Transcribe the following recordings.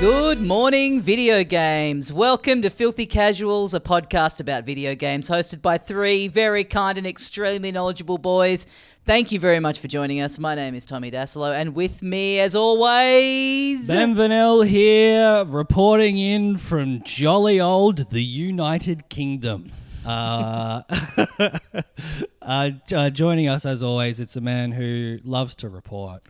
Good morning, video games. Welcome to Filthy Casuals, a podcast about video games hosted by three very kind and extremely knowledgeable boys. Thank you very much for joining us. My name is Tommy Dassalo, and with me, as always, Ben Vanik here, reporting in from jolly old the United Kingdom. Uh, uh, uh, joining us, as always, it's a man who loves to report.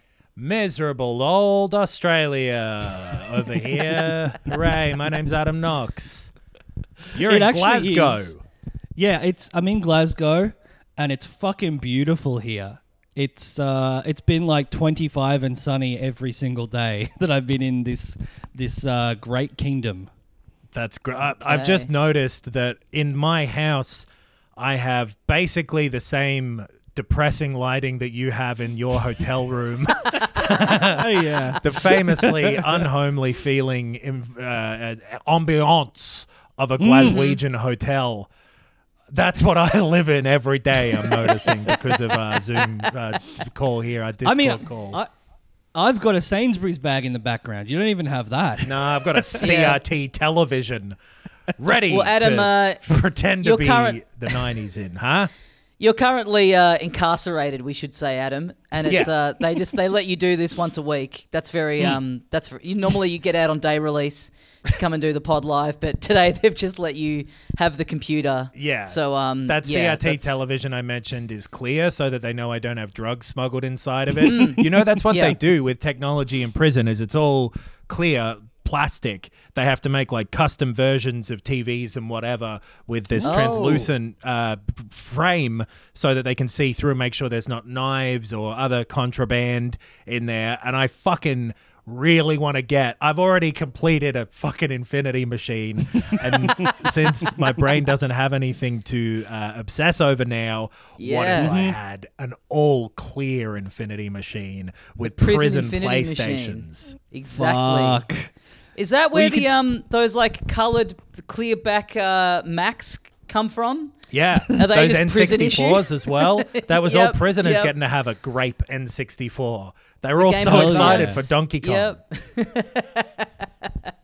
Miserable old Australia over here. Hooray, my name's Adam Knox. You're It in actually Glasgow. is. Yeah, it's I'm in Glasgow, and it's fucking beautiful here. It's uh, it's been like 25 and sunny every single day that I've been in this this uh, great kingdom. That's great. I've just noticed that in my house, I have basically the same depressing lighting that you have in your hotel room. oh yeah. the famously unhomely feeling in, uh, ambiance of a Glaswegian hotel. That's what I live in every day. I'm noticing because of uh, Zoom uh, call here, our I mean, call. I, I've got a Sainsbury's bag in the background. You don't even have that. no, I've got a CRT television ready Well, Adam, to uh, pretend to be current- the 90s in, huh? You're currently uh, incarcerated, we should say, Adam, and it's Yeah. uh, they just they let you do this once a week. That's very um that's you, normally you get out on day release to come and do the pod live, but today they've just let you have the computer. Yeah. So um That yeah, CRT that's- television I mentioned is clear so that they know I don't have drugs smuggled inside of it. you know, that's what Yeah. they do with technology in prison is it's all clear plastic. They have to make like custom versions of TVs and whatever with this Oh. translucent uh, frame so that they can see through and make sure there's not knives or other contraband in there. And I fucking really want to get. I've already completed a fucking infinity machine, and since my brain doesn't have anything to uh, obsess over now, what if I had an all clear infinity machine with prison prison, infinity machine. PlayStations? Exactly. Fuck. Is that Well, where you the could s- um those like coloured clear back uh, Macs come from? Yeah, Are they those just prison N64s as well. That was all Yep, prisoners yep. getting to have a grape N64. They were all Game so Boy excited for Donkey Kong. Yep.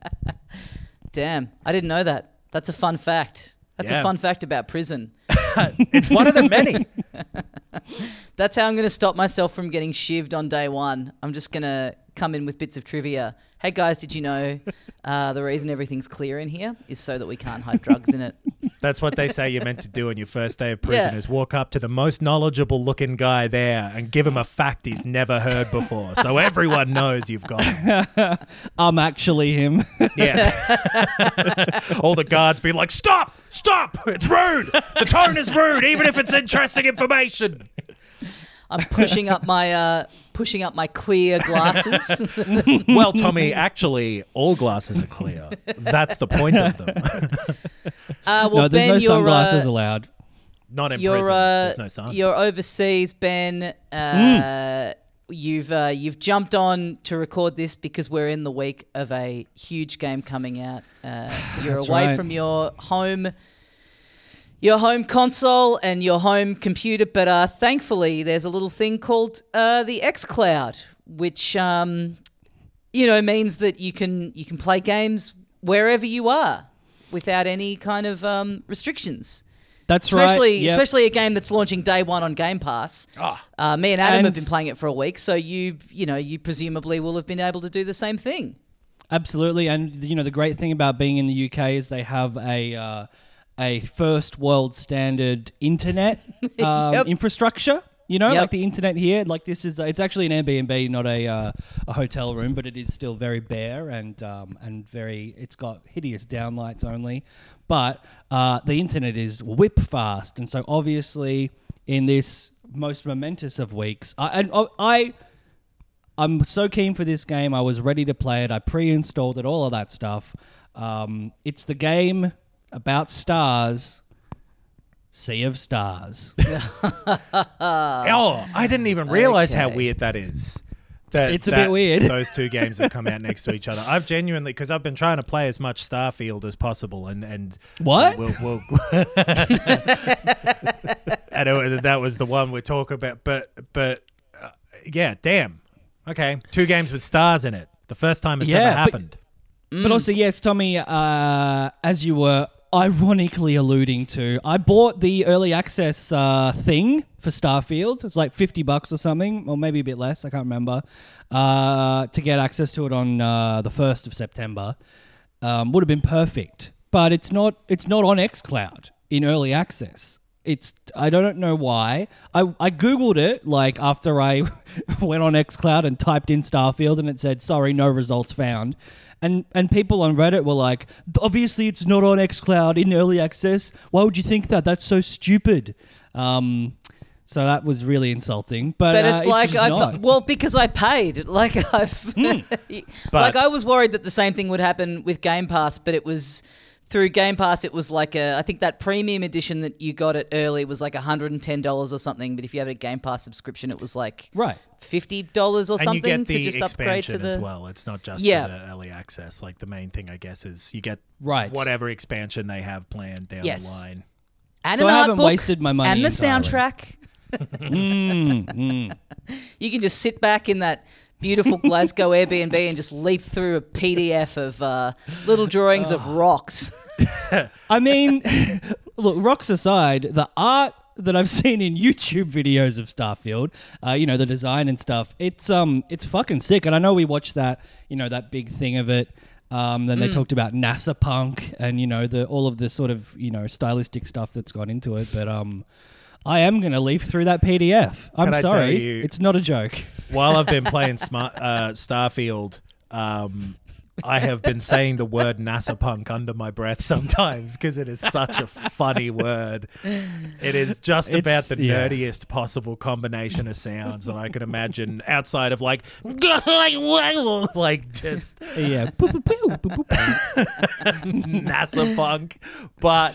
Damn, I didn't know that. That's a fun fact. That's Yeah. a fun fact about prison. It's one of the many. That's how I'm going to stop myself from getting shivved on day one. I'm just going to come in with bits of trivia. Hey guys, did you know uh, the reason everything's clear in here is so that we can't hide drugs in it? That's what they say you're meant to do on your first day of prison Yeah. is walk up to the most knowledgeable looking guy there and give him a fact he's never heard before. So everyone knows you've got him. I'm actually him. Yeah. All the guards be like, Stop! Stop! It's rude! The tone is rude, even if it's interesting information. I'm pushing up my uh, pushing up my clear glasses. Well, Tommy, actually all glasses are clear. That's the point of them. Uh, well, no, there's Ben, no sunglasses uh, allowed. Not in you're prison. uh, There's no sun. you're overseas, Ben. Uh, You've uh, you've jumped on to record this because we're in the week of a huge game coming out. Uh, you're away right. from your home, your home console and your home computer, but uh, thankfully there's a little thing called uh, the XCloud, which um, you know means that you can you can play games wherever you are without any kind of um, restrictions That's especially right. Yep. especially a game that's launching day one on Game Pass. Uh, me and Adam have been playing it for a week, so you you know you presumably will have been able to do the same thing. Absolutely, and you know the great thing about being in the UK is they have a uh, a first world standard internet um, Yep. infrastructure. You know, Yep. like the internet here, like this is it's actually an Airbnb, not a uh, a hotel room, but it is still very bare and um, and very. It's got hideous downlights only, but uh, the internet is whip fast, and so obviously in this most momentous of weeks, I, and uh, I I'm so keen for this game. I was ready to play it. I pre-installed it, all of that stuff. Um, it's the game about stars, Sea of Stars. Oh, I didn't even realize how Okay. weird that is. That, It's a that bit weird. Those two games have come out next to each other. I've genuinely because I've been trying to play as much Starfield as possible, and and What? We'll, we'll I know that was the one we're talking about, but but uh, yeah, damn. Okay, two games with stars in it. The first time it's Yeah, ever but- happened. But also, yes, Tommy, uh, as you were ironically alluding to, I bought the early access uh, thing for Starfield. It's like 50 bucks or something, or maybe a bit less, I can't remember, uh, to get access to it on uh, the 1st of September. Um, would have been perfect. But it's not it's not on xCloud in early access. It's I don't know why. I, I googled it like after I went on xCloud and typed in Starfield and it said sorry no results found. And and people on Reddit were like obviously it's not on xCloud in early access. Why would you think that? That's so stupid. Um so that was really insulting. But, But uh, it's like just I not. well because I paid. Like I've like I was worried that the same thing would happen with Game Pass, but it was through Game Pass. It was like a I think that premium edition that you got it early was like hundred and ten dollars or something. But if you had a Game Pass subscription, it was like right. fifty dollars or And you something get to just upgrade to the as well. It's not just Yeah. for the early access. Like the main thing, I guess, is you get Right. whatever expansion they have planned down Yes. the line. and So an I haven't wasted my money and the entirely. soundtrack. Mm, You can just sit back in that beautiful Glasgow Airbnb and just leaf through a PDF of uh, little drawings of rocks. I mean, look, rocks aside, the art that I've seen in YouTube videos of Starfield, uh, you know, the design and stuff, it's um, it's fucking sick. And I know we watched that, you know, that big thing of it. Um, then they talked about NASA punk and you know the all of the sort of you know stylistic stuff that's gone into it. But um, I am gonna leaf through that PDF. I'm Can I tell sorry, you- it's not a joke. While I've been playing Smart uh, Starfield, um, I have been saying the word NASA punk under my breath sometimes because it is such a funny word. It is just about the yeah. nerdiest possible combination of sounds that I could imagine outside of like, like just yeah. Boop, boop, boop, boop, boop. NASA punk. But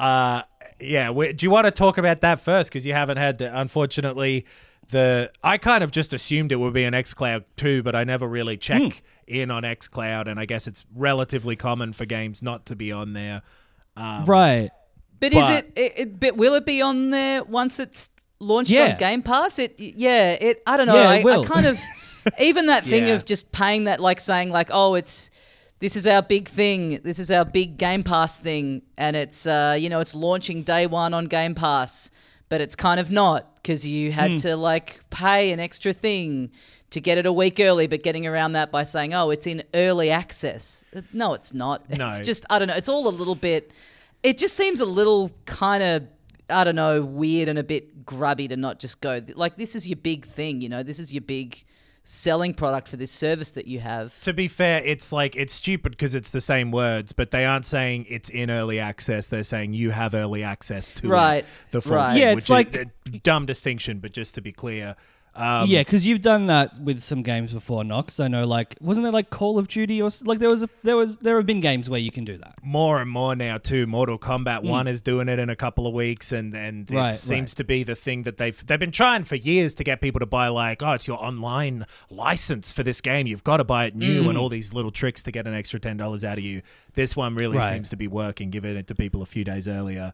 uh, yeah, we, do you want to talk about that first? Because you haven't had, unfortunately, the. I kind of just assumed it would be an XCloud too, but I never really check in on XCloud, and I guess it's relatively common for games not to be on there. Um, right. But, is it, it, it? But will it be on there once it's launched Yeah. on Game Pass? It. Yeah. It. I don't know. Yeah, I, it will. I kind of even that thing Yeah. of just paying that, like saying like, oh, it's this is our big thing. This is our big Game Pass thing, and it's uh, you know it's launching day one on Game Pass, but it's kind of not because you had hmm. to like pay an extra thing. To get it a week early, but getting around that by saying, "Oh, it's in early access." No, it's not. No. It's just I don't know. It's all a little bit. It just seems a little kind of I don't know weird and a bit grubby to not just go like this is your big thing. You know, this is your big selling product for this service that you have. To be fair, it's like it's stupid because it's the same words, but they aren't saying it's in early access. They're saying you have early access to it, Right, the full right. thing, Yeah, which it's is like- a dumb distinction. But just to be clear, um, yeah, because you've done that with some games before, Knox. I know, like, wasn't there like Call of Duty or like there was a, there was there have been games where you can do that. more and more now too. Mortal Kombat One is doing it in a couple of weeks, and and it. Right, seems right. to be the thing that they've they've been trying for years to get people to buy. Like, oh, it's your online license for this game. You've got to buy it new, and all these little tricks to get an extra ten dollars out of you. This one really Right. seems to be working, giving it to people a few days earlier.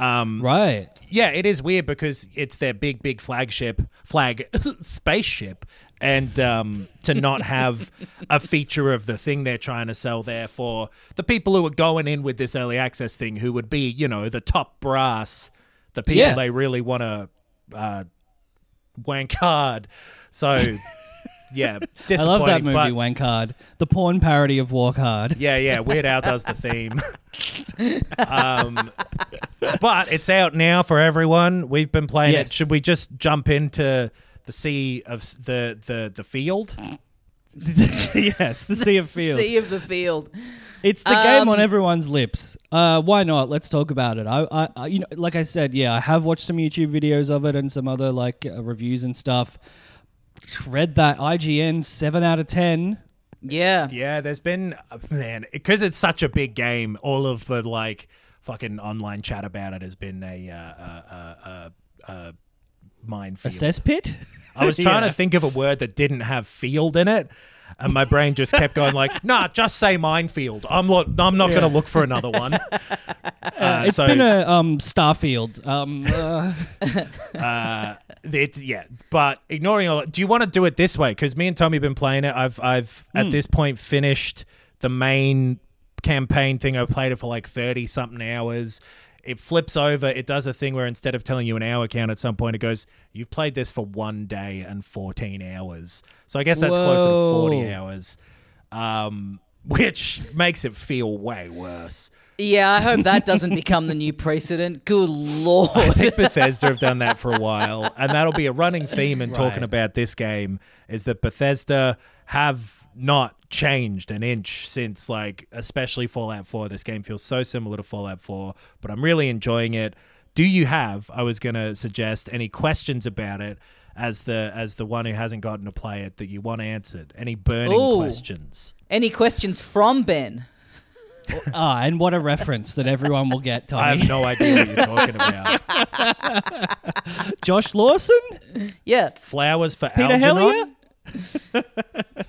Um, Right. yeah, it is weird because it's their big, big flagship, flag spaceship, and um, to not have a feature of the thing they're trying to sell there for the people who are going in with this early access thing, who would be, you know, the top brass, the people Yeah. they really want to uh, wank hard. So yeah, I love that movie, but- Wank Hard. The porn parody of Walk Hard. Yeah, yeah. Weird Al does the theme. um, but it's out now for everyone. We've been playing Yes. it. Should we just jump into the sea of s- the the the field? yes, the Sea of Field. Sea of the field. It's the game on Um, everyone's lips. Uh, why not? Let's talk about it. I, I, I, you know, like I said, yeah, I have watched some YouTube videos of it and some other like uh, reviews and stuff. Read that IGN seven out of ten. Yeah. Yeah, there's been man because it's such a big game. All of the like fucking online chat about it has been a uh, uh, uh, uh, uh, minefield. A cesspit. I was trying Yeah. to think of a word that didn't have field in it. And my brain just kept going like, nah, just say minefield. I'm lo- I'm not going to look for another one. Uh, It's so been a um, Starfield. Um, uh, uh, it's yeah, but ignoring all. Do you want to do it this way? Because me and Tommy have been playing it. I've I've Hmm. at this point finished the main campaign thing. I played it for like thirty something hours. It flips over. It does a thing where instead of telling you an hour count at some point, it goes, "You've played this for one day and fourteen hours." So I guess that's closer to forty hours, um, which makes it feel way worse. Yeah, I hope that doesn't become the new precedent. Good lord! I think Bethesda have done that for a while, and that'll be a running theme in talking about this game. Is that Bethesda have not changed an inch since, like, especially Fallout 4. This game feels so similar to Fallout 4, but I'm really enjoying it. Do you have? I was gonna suggest any questions about it as the as the one who hasn't gotten to play it that you want answered. Any burning Ooh. questions? Any questions from Ben? ah, and what a reference that everyone will get. Tommy. I have no idea what you're talking about. Josh Lawson, Yeah. Flowers for Peter Algernon? Helliar.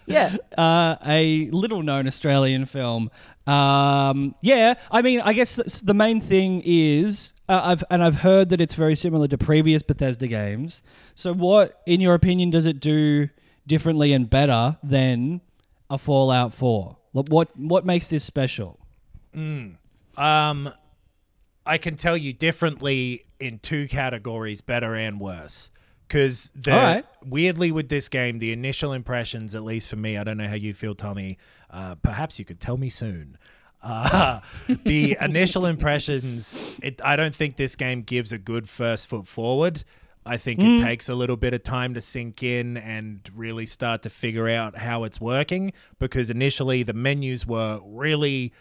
Yeah. uh, a little known Australian film. Um, yeah, I mean, I guess the main thing is, uh, I've and I've heard that it's very similar to previous Bethesda games. So, what, in your opinion, does it do differently and better than a Fallout Four? What what makes this special? Um, I can tell you differently in two categories, better and worse. Because right. weirdly with this game, the initial impressions, at least for me, I don't know how you feel, Tommy. Uh, perhaps you could tell me soon. Uh, the initial impressions, it, I don't think this game gives a good first foot forward. I think it takes a little bit of time to sink in and really start to figure out how it's working because initially the menus were really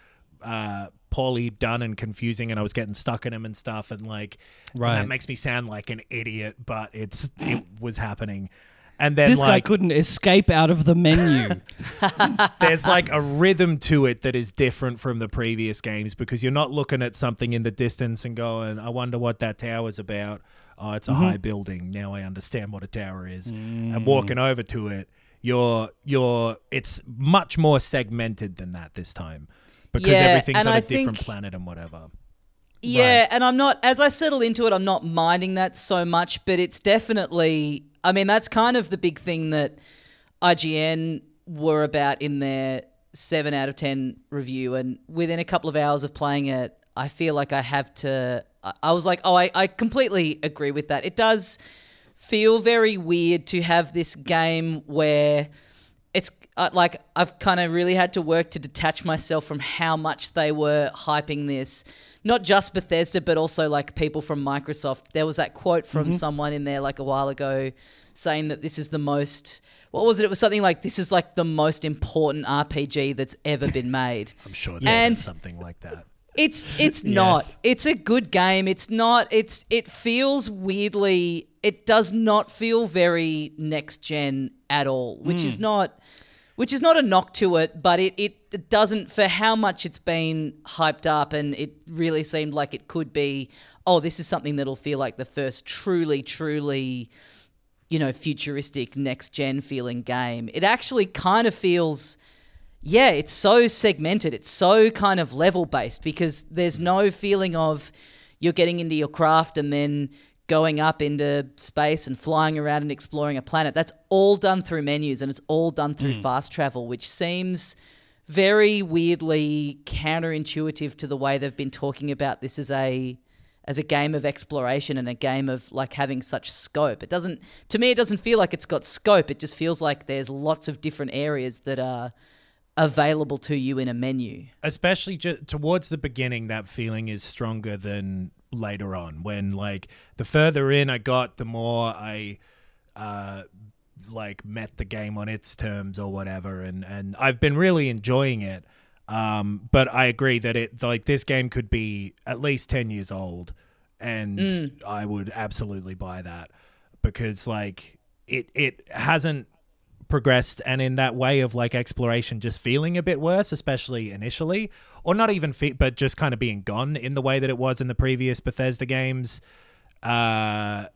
uh, poorly done and confusing, and I was getting stuck in him and stuff. And like, and that makes me sound like an idiot, but it's it was happening. And then this guy couldn't escape out of the menu. there's like a rhythm to it that is different from the previous games because you're not looking at something in the distance and going, I wonder what that tower's about. Oh, it's a high building. Now I understand what a tower is. And walking over to it, you're you're it's much more segmented than that this time. Because Yeah, everything's on a I different think- planet and whatever. Yeah, and I'm not as I settle into it, I'm not minding that so much, but it's definitely I mean, that's kind of the big thing that IGN were about in their 7 out of 10 review and within a couple of hours of playing it, I feel like I have to I- was like, "Oh, I, I completely agree with that." It does feel very weird to have this game where uh, like I've kind of really had to work to detach myself from how much they were hyping this. Not just Bethesda, but also like people from Microsoft. There was that quote from someone in there like a while ago saying that this is the most. What was it? It was something like this is like the most important RPG that's ever been made. I'm sure And- something like that. It's it's not. It's a good game. It's not. It's it feels weirdly. It does not feel very next gen at all, which is not. Which is not a knock to it, but it, it, doesn't for how much it's been hyped up, and it really seemed like it could be. Oh, this is something that'll feel like the first truly, truly, you know, futuristic next gen feeling game. It actually kind of feels yeah, it's so segmented. It's so kind of level based because there's no feeling of you're getting into your craft and then going up into space and flying around and exploring a planet. That's all done through menus and it's all done through hmm. fast travel, which seems very weirdly counterintuitive to the way they've been talking about this as a as a game of exploration and a game of like having such scope. It doesn't to me it doesn't feel like it's got scope. It just feels like there's lots of different areas that are available to you in a menu. especially towards the beginning that feeling is stronger than later on when like the further in i got the more i uh like met the game on its terms or whatever and and i've been really enjoying it. Um but i agree that it like this game could be at least 10 years old and i would absolutely buy that because like it it hasn't progressed and in that way of like exploration just feeling a bit worse especially initially or not even fe- but just kind of being gone in the way that it was in the previous Bethesda games uh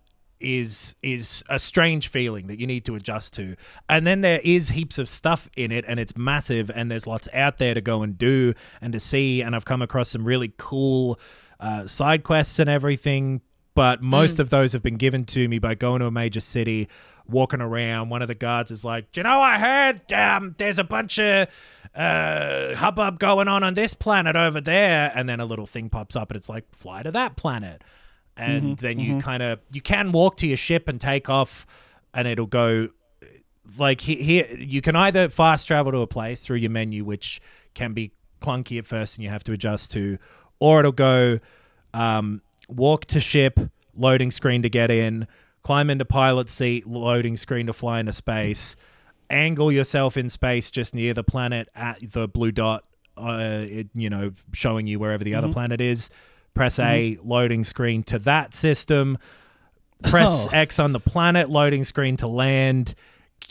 is is a strange feeling that you need to adjust to. And then there is heaps of stuff in it and it's massive and there's lots out there to go and do and to see and I've come across some really cool uh, side quests and everything but most of those have been given to me by going to a major city walking around. One of the guards is like do you know i heard um, there's a bunch of uh, hubbub going on on this planet over there. And then a little thing pops up and it's like fly to that planet. And then you kind of you can walk to your ship and take off and it'll go like he- here you can either fast travel to a place through your menu which can be clunky at first and you have to adjust to or it'll go um, walk to ship loading screen to get in climb into pilot seat loading screen to fly into space angle yourself in space just near the planet at the blue dot uh, it, you know showing you wherever the other planet is. Press a loading screen to that system. Press Oh. X on the planet, loading screen to land,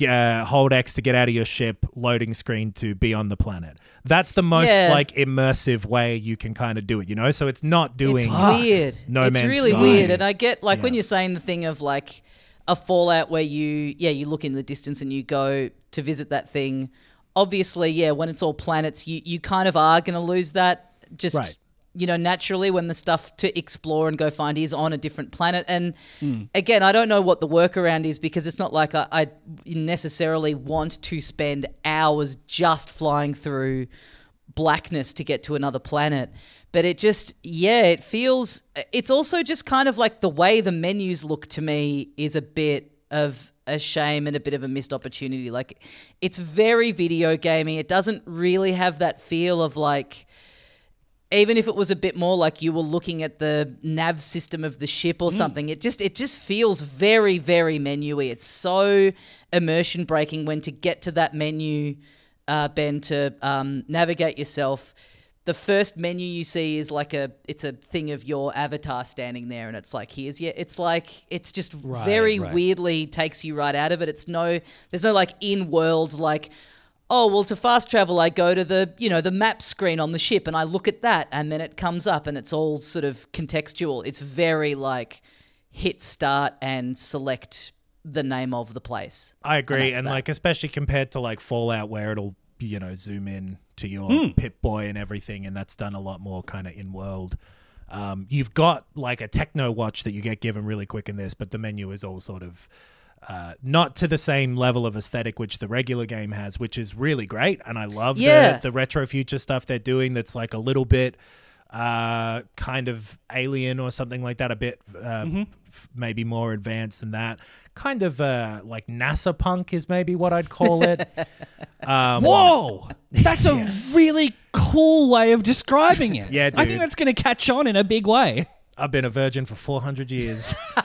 uh, hold X to get out of your ship, loading screen to be on the planet. That's the most Yeah. like immersive way you can kind of do it, you know? So it's not doing It's weird. No it's Man's really Sky. weird. And I get like when you're saying the thing of like a Fallout where you yeah, you look in the distance and you go to visit that thing. Obviously, yeah, when it's all planets, you, you kind of are gonna lose that just Right. You know, naturally when the stuff to explore and go find is on a different planet. And Hmm. again, I don't know what the workaround is because it's not like I, I necessarily want to spend hours just flying through blackness to get to another planet. But it just, yeah, it feels. It's also just kind of like the way the menus look to me is a bit of a shame and a bit of a missed opportunity. Like, it's very video gamey. It doesn't really have that feel of like even if it was a bit more like you were looking at the nav system of the ship or something it just it just feels very very menuy. It's so immersion breaking when to get to that menu uh, ben to um, navigate yourself the first menu you see is like a it's a thing of your avatar standing there and it's like here's yeah it's like it's just very right. weirdly takes you right out of it. It's no there's no like in world like oh well to fast travel i go to the you know the map screen on the ship and i look at that and then it comes up and it's all sort of contextual it's very like hit start and select the name of the place I agree, that's and, like especially compared to like Fallout, where it'll you know zoom in to your Hmm. Pip Boy and everything, and that's done a lot more kind of in world. Um, you've got like a techno watch that you get given really quick in this, but the menu is all sort of uh, not to the same level of aesthetic which the regular game has, which is really great, and I love Yeah. the the retro future stuff they're doing. That's like a little bit uh, kind of alien or something like that, a bit uh, f- maybe more advanced than that. Kind of uh, like NASA punk is maybe what I'd call it. um, Whoa, that's a really cool way of describing it. Yeah, I think that's going to catch on in a big way. I've been a virgin for 400 years.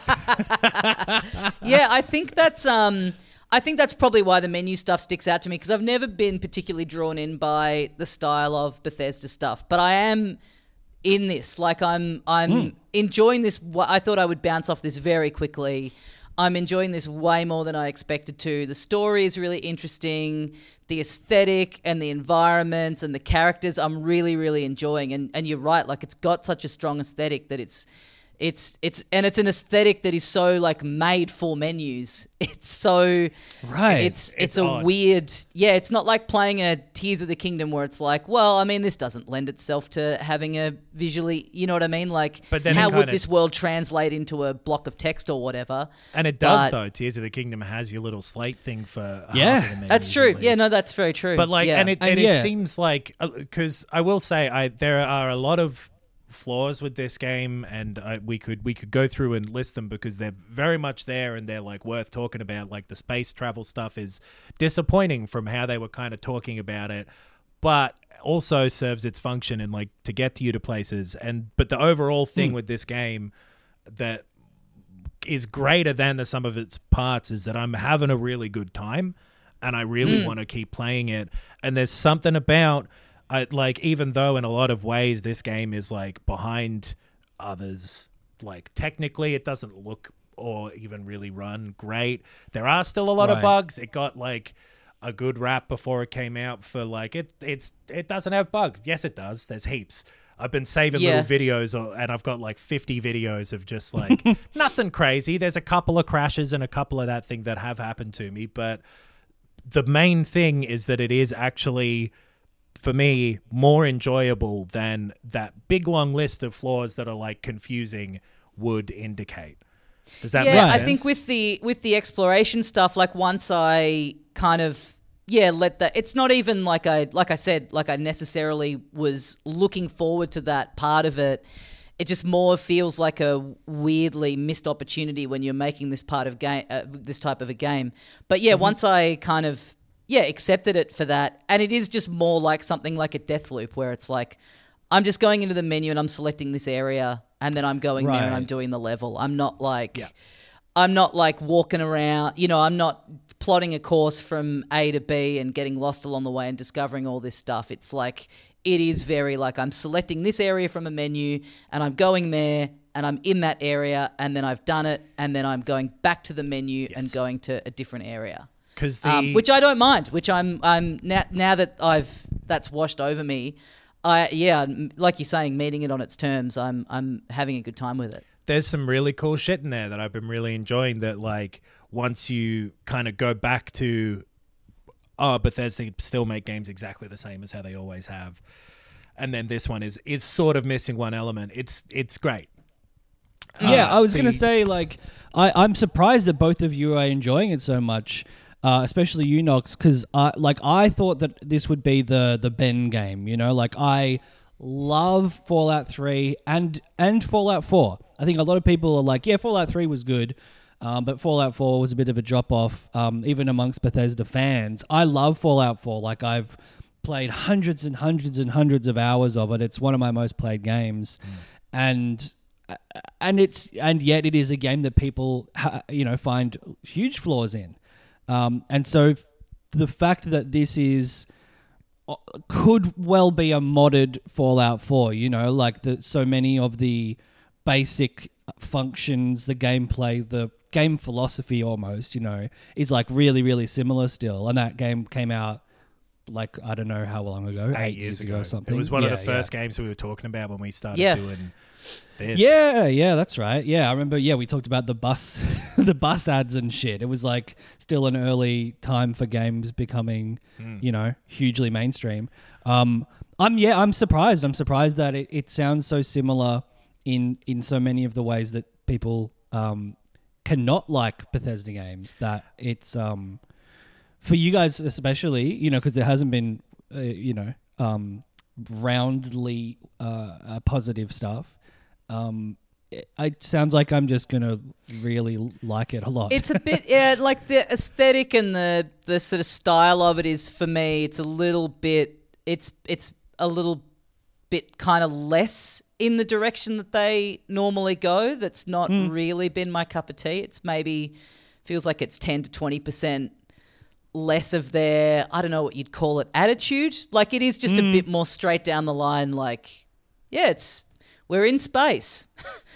yeah, I think that's um I think that's probably why the menu stuff sticks out to me because I've never been particularly drawn in by the style of Bethesda stuff, but I am in this. Like I'm I'm enjoying this I thought I would bounce off this very quickly. I'm enjoying this way more than I expected to. The story is really interesting. The aesthetic and the environments and the characters I'm really, really enjoying. And and you're right, like it's got such a strong aesthetic that it's it's it's and it's an aesthetic that is so like made for menus. It's so Right. It's it's, It's a odd. weird yeah. It's not like playing a Tears of the Kingdom where it's like, well, I mean, this doesn't lend itself to having a visually, you know what I mean? Like, But then how would kinda- this world translate into a block of text or whatever? And it does, But- though. Tears of the Kingdom has your little slate thing for half Yeah. of the menus, That's true. Yeah, no, that's very true. But like, yeah. and it And and yeah. it seems like uh, because I will say, I there are a lot of flaws with this game, and I, we could we could go through and list them because they're very much there and they're like worth talking about. Like the space travel stuff is disappointing from how they were kind of talking about it, but also serves its function and like to get to you to places. And but the overall thing hmm. with this game that is greater than the sum of its parts is that I'm having a really good time and I really hmm. want to keep playing it. And there's something about I like even though in a lot of ways this game is like behind others, like technically it doesn't look or even really run great. There are still a lot of bugs. It got like a good rap before it came out for like it it's it doesn't have bugs. Yes it does. There's heaps. I've been saving Yeah. little videos and I've got like 50 videos of just like nothing crazy. There's a couple of crashes and a couple of that thing that have happened to me, but the main thing is that it is actually for me more enjoyable than that big long list of flaws that are like confusing would indicate. Does that yeah, make I think with the with the exploration stuff, like once I kind of yeah let that. It's not even like I like I said like I necessarily was looking forward to that part of it. It just more feels like a weirdly missed opportunity when you're making this part of game, uh, this type of a game. But yeah, once I kind of yeah accepted it for that, and it is just more like something like a Deathloop where it's like I'm just going into the menu and I'm selecting this area, and then I'm going there and I'm doing the level. I'm not like I'm not like walking around, you know, I'm not plotting a course from A to B and getting lost along the way and discovering all this stuff. It's like it is very like I'm selecting this area from a menu and I'm going there and I'm in that area and then I've done it and then I'm going back to the menu and going to a different area. Because Um, which I don't mind. Which I'm I'm now now that I've that's washed over me. I yeah, like you're saying, meeting it on its terms. I'm I'm having a good time with it. there's some really cool shit in there that I've been really enjoying. That like once you kind of go back to, oh, Bethesda still make games exactly the same as how they always have, and then this one is is sort of missing one element. It's it's great. Yeah, Uh, I was gonna say like I, I'm surprised that both of you are enjoying it so much, uh, especially you, Knox, because I like I thought that this would be the the Ben game. You know, like I love Fallout Three and and Fallout Four. I think a lot of people are like, yeah, Fallout Three was good. Um, but Fallout 4 was a bit of a drop off, um, even amongst Bethesda fans. I love Fallout 4. Like, I've played hundreds and hundreds and hundreds of hours of it. It's one of my most played games. And and it's and yet it is a game that people you know find huge flaws in um, and so the fact that this is uh, could well be a modded fallout 4 you know like the so many of the basic functions the gameplay the game philosophy almost you know is like really really similar still and that game came out like i don't know how long ago Eight, years ago, or something It was one Yeah, of the yeah. first games we were talking about when we started Yeah. doing this. Yeah, yeah, that's right. Yeah, I remember. Yeah, we talked about the bus, the bus ads and shit. It was like still an early time for games becoming, you know, hugely mainstream. Um, I'm yeah, I'm surprised. I'm surprised that it, it sounds so similar in in so many of the ways that people um, cannot like Bethesda games. That it's um, for you guys especially, you know, because it hasn't been, uh, you know, um, roundly uh, uh, positive stuff. Um, it, it sounds like I'm just gonna really like it a lot. It's a bit yeah, like the aesthetic and the the sort of style of it is for me. It's a little bit. It's it's a little bit kind of less in the direction that they normally go. That's not really been my cup of tea. It's maybe feels like it's ten to twenty percent less of their I don't know what you'd call it attitude. Like it is just a bit more straight down the line. Like yeah, it's we're in space.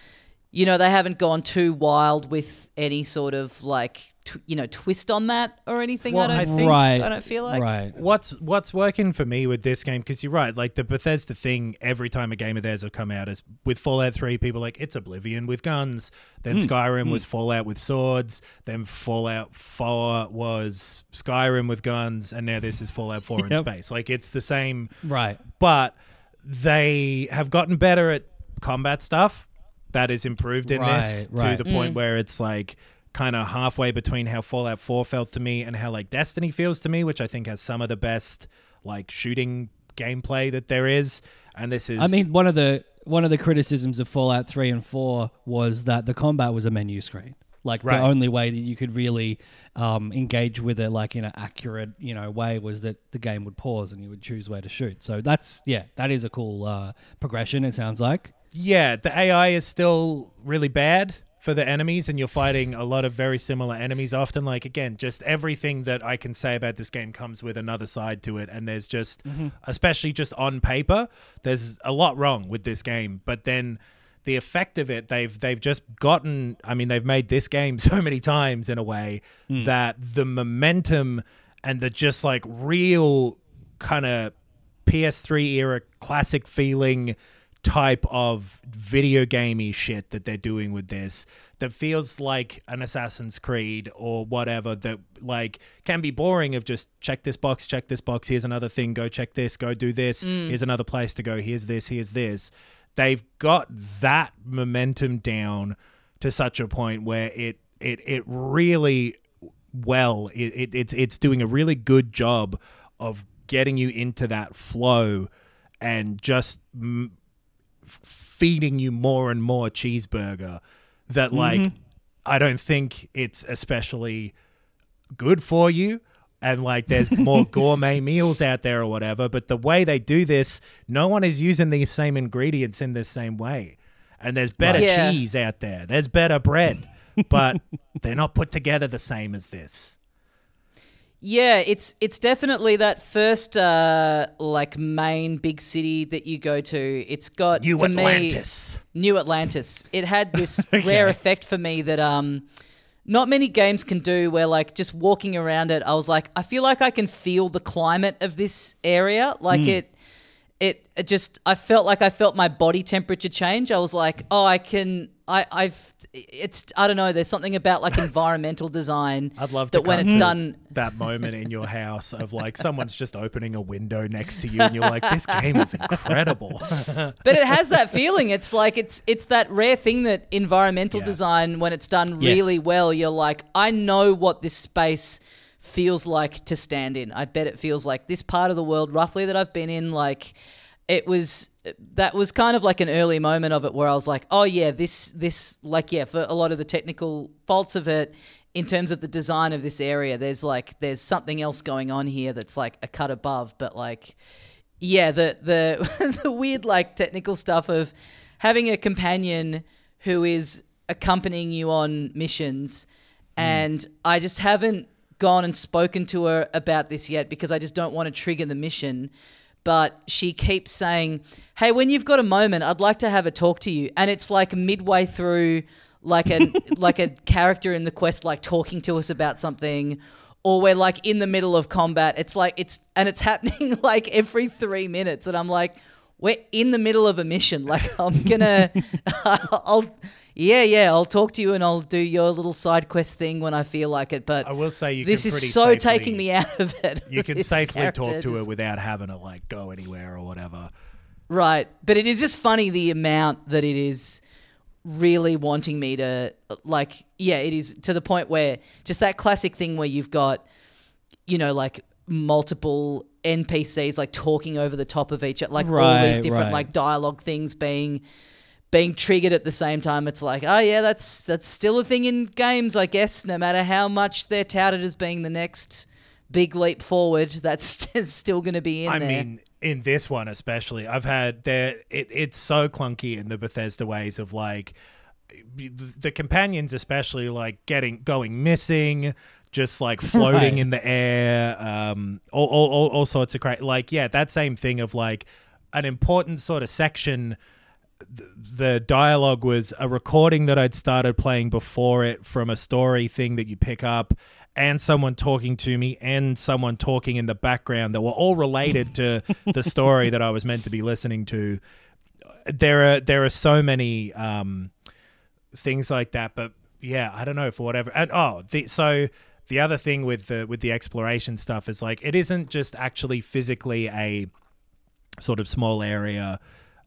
you know, they haven't gone too wild with any sort of like, tw- you know, twist on that or anything. Well, I I don't think- right. I don't feel like. right. What's what's working for me with this game? Because you're right, like the Bethesda thing. Every time a game of theirs have come out, is with Fallout Three, people are like it's Oblivion with guns. Then hmm. Skyrim was hmm. Fallout with swords. Then Fallout Four was Skyrim with guns, and now this is Fallout Four in space. Like it's the same, Right. but they have gotten better at combat stuff. That is improved in this Right, right. to the point where it's like kind of halfway between how Fallout 4 felt to me and how like Destiny feels to me, which I think has some of the best like shooting gameplay that there is. And this is I mean, one of the one of the criticisms of Fallout 3 and 4 was that the combat was a menu screen. Like Right. the only way that you could really um, engage with it, like in an accurate, you know, way, was that the game would pause and you would choose where to shoot. So that's yeah, that is a cool uh, progression. It sounds like. Yeah, the AI is still really bad for the enemies, and you're fighting a lot of very similar enemies often. Like, again, just everything that I can say about this game comes with another side to it. And there's just, mm-hmm. especially just on paper, there's a lot wrong with this game. But then the effect of it, they've they've just gotten. I mean, they've made this game so many times in a way hmm. that the momentum and the just like real kind of PS3 era classic feeling type of video gamey shit that they're doing with this that feels like an Assassin's Creed or whatever that like can be boring of just check this box, check this box, here's another thing, go check this, go do this, mm. here's another place to go, here's this, here's this. They've got that momentum down to such a point where it it it really well it, it it's it's doing a really good job of getting you into that flow and just m- feeding you more and more cheeseburger that mm-hmm. like I don't think it's especially good for you. And like there's more gourmet meals out there or whatever but the way they do this no one is using these same ingredients in the same way. And there's better. Yeah. cheese out there. There's better bread but they're not put together the same as this Yeah, it's it's definitely that first uh, like main big city that you go to. It's got New for me- Atlantis. New Atlantis. It had this rare effect for me that um not many games can do where like just walking around it I was like I feel like I can feel the climate of this area like it it, it just I felt like I felt my body temperature change I was like oh I can I I've it's I don't know there's something about like environmental design I'd love to that when it's done that moment in your house of like someone's just opening a window next to you and you're like this game is incredible but it has that feeling. It's like it's it's that rare thing that environmental Yeah. design, when it's done Yes. really well, you're like, I know what this space feels like to stand in. I bet it feels like this part of the world, roughly that I've been in. Like it was that was kind of like an early moment of it where I was like, oh yeah, this this like yeah, for a lot of the technical faults of it. In terms of the design of this area, there's like there's something else going on here that's like a cut above, but like yeah, the the the weird like technical stuff of having a companion who is accompanying you on missions, hmm. and I just haven't gone and spoken to her about this yet because I just don't want to trigger the mission. But she keeps saying, "Hey, when you've got a moment, I'd like to have a talk to you." And it's like midway through, like a like a character in the quest, like talking to us about something, or we're like in the middle of combat. It's like it's and it's happening like every three minutes, and I'm like, we're in the middle of a mission. Like I'm gonna, I'll, yeah, yeah, I'll talk to you and I'll do your little side quest thing when I feel like it. But I will say you this is so safely- taking me out of it. you can safely talk to her without having to like go anywhere or whatever Right. But it is just funny the amount that it is really wanting me to like yeah, it is to the point where just that classic thing where you've got you know like multiple NPCs like talking over the top of each other, like all these Right, different right. like dialogue things being being triggered at the same time it's like oh yeah that's that's still a thing in games I guess no matter how much they're touted as being the next big leap forward that's still going to be in I there mean, in this one especially, I've had there. It, it's so clunky in the Bethesda ways of like the companions, especially like getting going missing, just like floating Right. in the air, um, all, all, all, all sorts of cra Like, yeah, that same thing of like an important sort of section the dialogue was a recording that I'd started playing before it from a story thing that you pick up and someone talking to me and someone talking in the background that were all related to the story that I was meant to be listening to. There are there are so many um, things like that, but yeah, I don't know for whatever. And oh, the, so the other thing with the with the exploration stuff is like it isn't just actually physically a sort of small area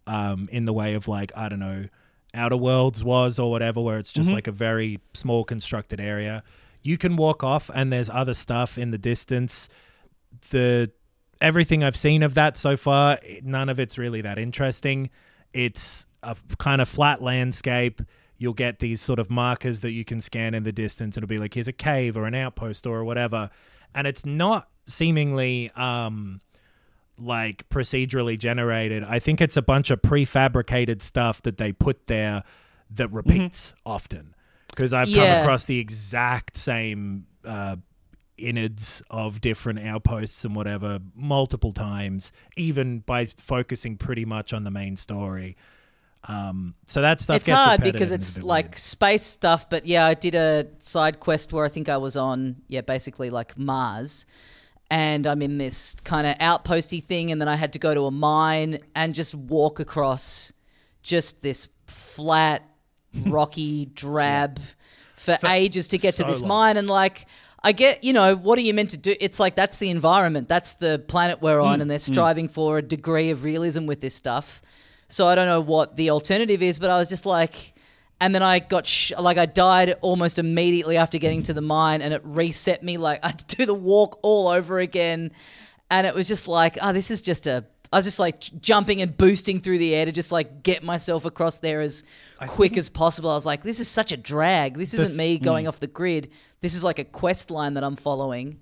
um, in the way of like I don't know Outer Worlds was or whatever, where it's just like a very small constructed area. You can walk off, and there's other stuff in the distance. The everything I've seen of that so far, none of it's really that interesting. it's a kind of flat landscape. You'll get these sort of markers that you can scan in the distance. It'll be like here's a cave or an outpost or whatever, and it's not seemingly um, like procedurally generated. I think it's a bunch of prefabricated stuff that they put there that repeats often. Because I've come across the exact same uh, innards of different outposts and whatever multiple times, even by focusing pretty much on the main story. Um, so that stuff it's hard because it's like weird. space stuff. But yeah, I did a side quest where I think I was on, yeah, basically like Mars. And I'm in this kind of outposty thing. And then I had to go to a mine and just walk across just this flat, rocky, drab for, ages to get so to this long. mine. And like, I get, you know, what are you meant to do? It's like that's the environment, that's the planet we're Hmm. on, and they're striving for a degree of realism with this stuff. So I don't know what the alternative is, but I was just like, and then I got sh- like I died almost immediately after getting to the mine, and it reset me. Like I had to do the walk all over again, and it was just like, oh, this is just a. I was just like jumping and boosting through the air to just like get myself across there as quick as possible. I was like, this is such a drag. This isn't me mm. going off the grid. This is like a quest line that I'm following.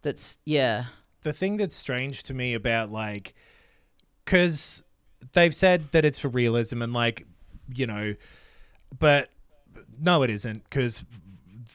That's yeah. the thing that's strange to me about like because they've said that it's for realism and like you know but no it isn't because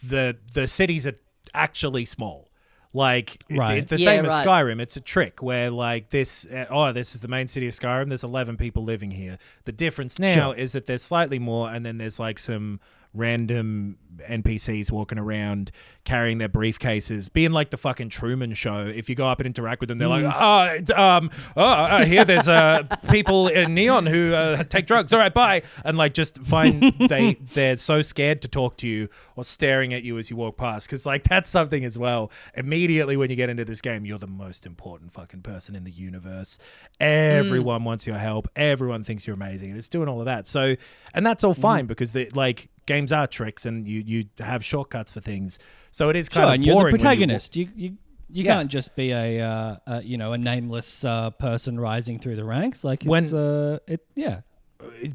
the the cities are actually small like it- Right. it- the Yeah, same as. Skyrim it's a trick where like this uh, oh this is the main city of Skyrim there's 11 people living here the difference now Sure. is that there's slightly more and then there's like some random NPCs walking around carrying their briefcases, being like the fucking Truman Show. If you go up and interact with them, they're like, "Oh, um, oh, uh, here there's uh, people in neon who uh, take drugs. All right, bye." And like, just find they they're so scared to talk to you or staring at you as you walk past because like that's something as well. Immediately when you get into this game, you're the most important fucking person in the universe. Everyone wants your help. Everyone thinks you're amazing, and it's doing all of that. So, and that's all fine because the like games are tricks and you you have shortcuts for things. So it is kind Sure, of and you're the when you- protagonist. You you you Yeah. can't just be a, uh, uh, you know a nameless uh, person rising through the ranks. Like When- uh, it yeah.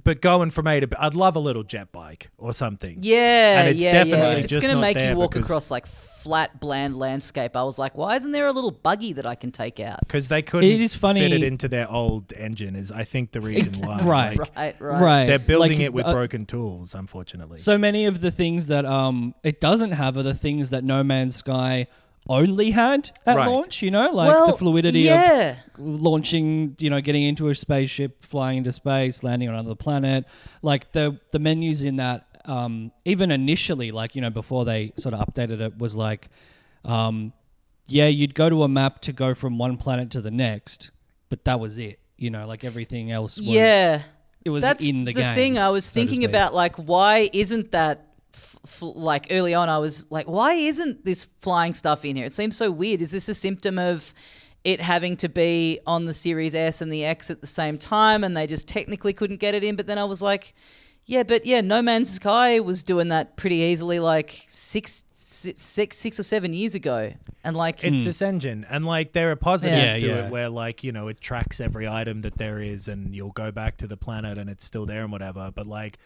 But going from A to B, I'd love a little jet bike or something. Yeah, And it's yeah, definitely yeah. If it's gonna make you walk across like flat, bland landscape, I was like, why isn't there a little buggy that I can take out? Because they couldn't It is funny- fit it into their old engine is I think the reason why. Right. Like, Right, right. Right. They're building Like, it with uh, broken tools, unfortunately. So many of the things that um it doesn't have are the things that No Man's Sky only had at Right. launch. You know, like well, the fluidity yeah. of launching, you know, getting into a spaceship, flying into space, landing on another planet. Like the the menus in that, um, even initially, like you know, before they sort of updated it, was like, um, yeah, you'd go to a map to go from one planet to the next, but that was it. You know, like everything else was yeah. it was That's in the, game. thing I was so thinking about. Like, why isn't that? F- f- like early on, I was like, why isn't this flying stuff in here? It seems so weird. Is this a symptom of it having to be on the Series S and the X at the same time, and they just technically couldn't get it in? But then I was like, yeah, but yeah, No Man's Sky was doing that pretty easily, like six, six, six, six or seven years ago, and like, it's this engine, and like there are positives Hmm. Yeah, to yeah. it where like you know it tracks every item that there is, and you'll go back to the planet and it's still there and whatever. But like,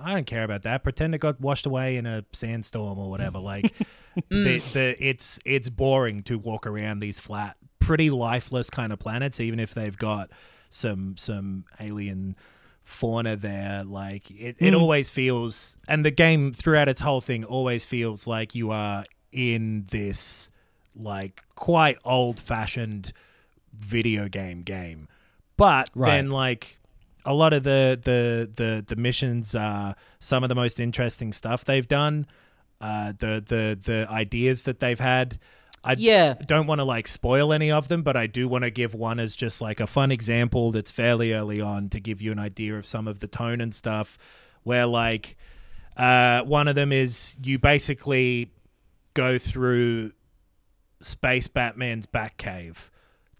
I don't care about that. Pretend it got washed away in a sandstorm or whatever. Like, the mm. the it's it's boring to walk around these flat, pretty lifeless kind of planets, even if they've got some some alien fauna there like it, it mm. always feels and the game throughout its whole thing always feels like you are in this like quite old fashioned video game game but Right. then like a lot of the the the the missions are some of the most interesting stuff they've done uh the the the ideas that they've had I Yeah. don't want to like spoil any of them, but I do want to give one as just like a fun example that's fairly early on to give you an idea of some of the tone and stuff. Where like uh, one of them is you basically go through Space Batman's Batcave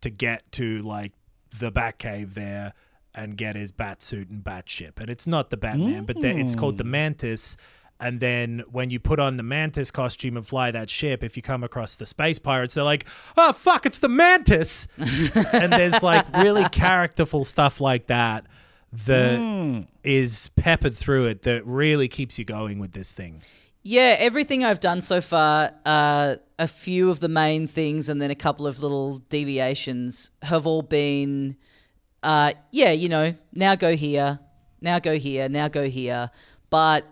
to get to like the Batcave there and get his Batsuit and bat ship. And it's not the Batman, but the, it's called the Mantis. And then when you put on the Mantis costume and fly that ship, if you come across the space pirates, they're like, "Oh fuck, it's the Mantis!" and there's like really characterful stuff like that that is peppered through it that really keeps you going with this thing. Yeah, everything I've done so far, uh, a few of the main things and then a couple of little deviations have all been, uh, yeah, you know, now go here, now go here, now go here. But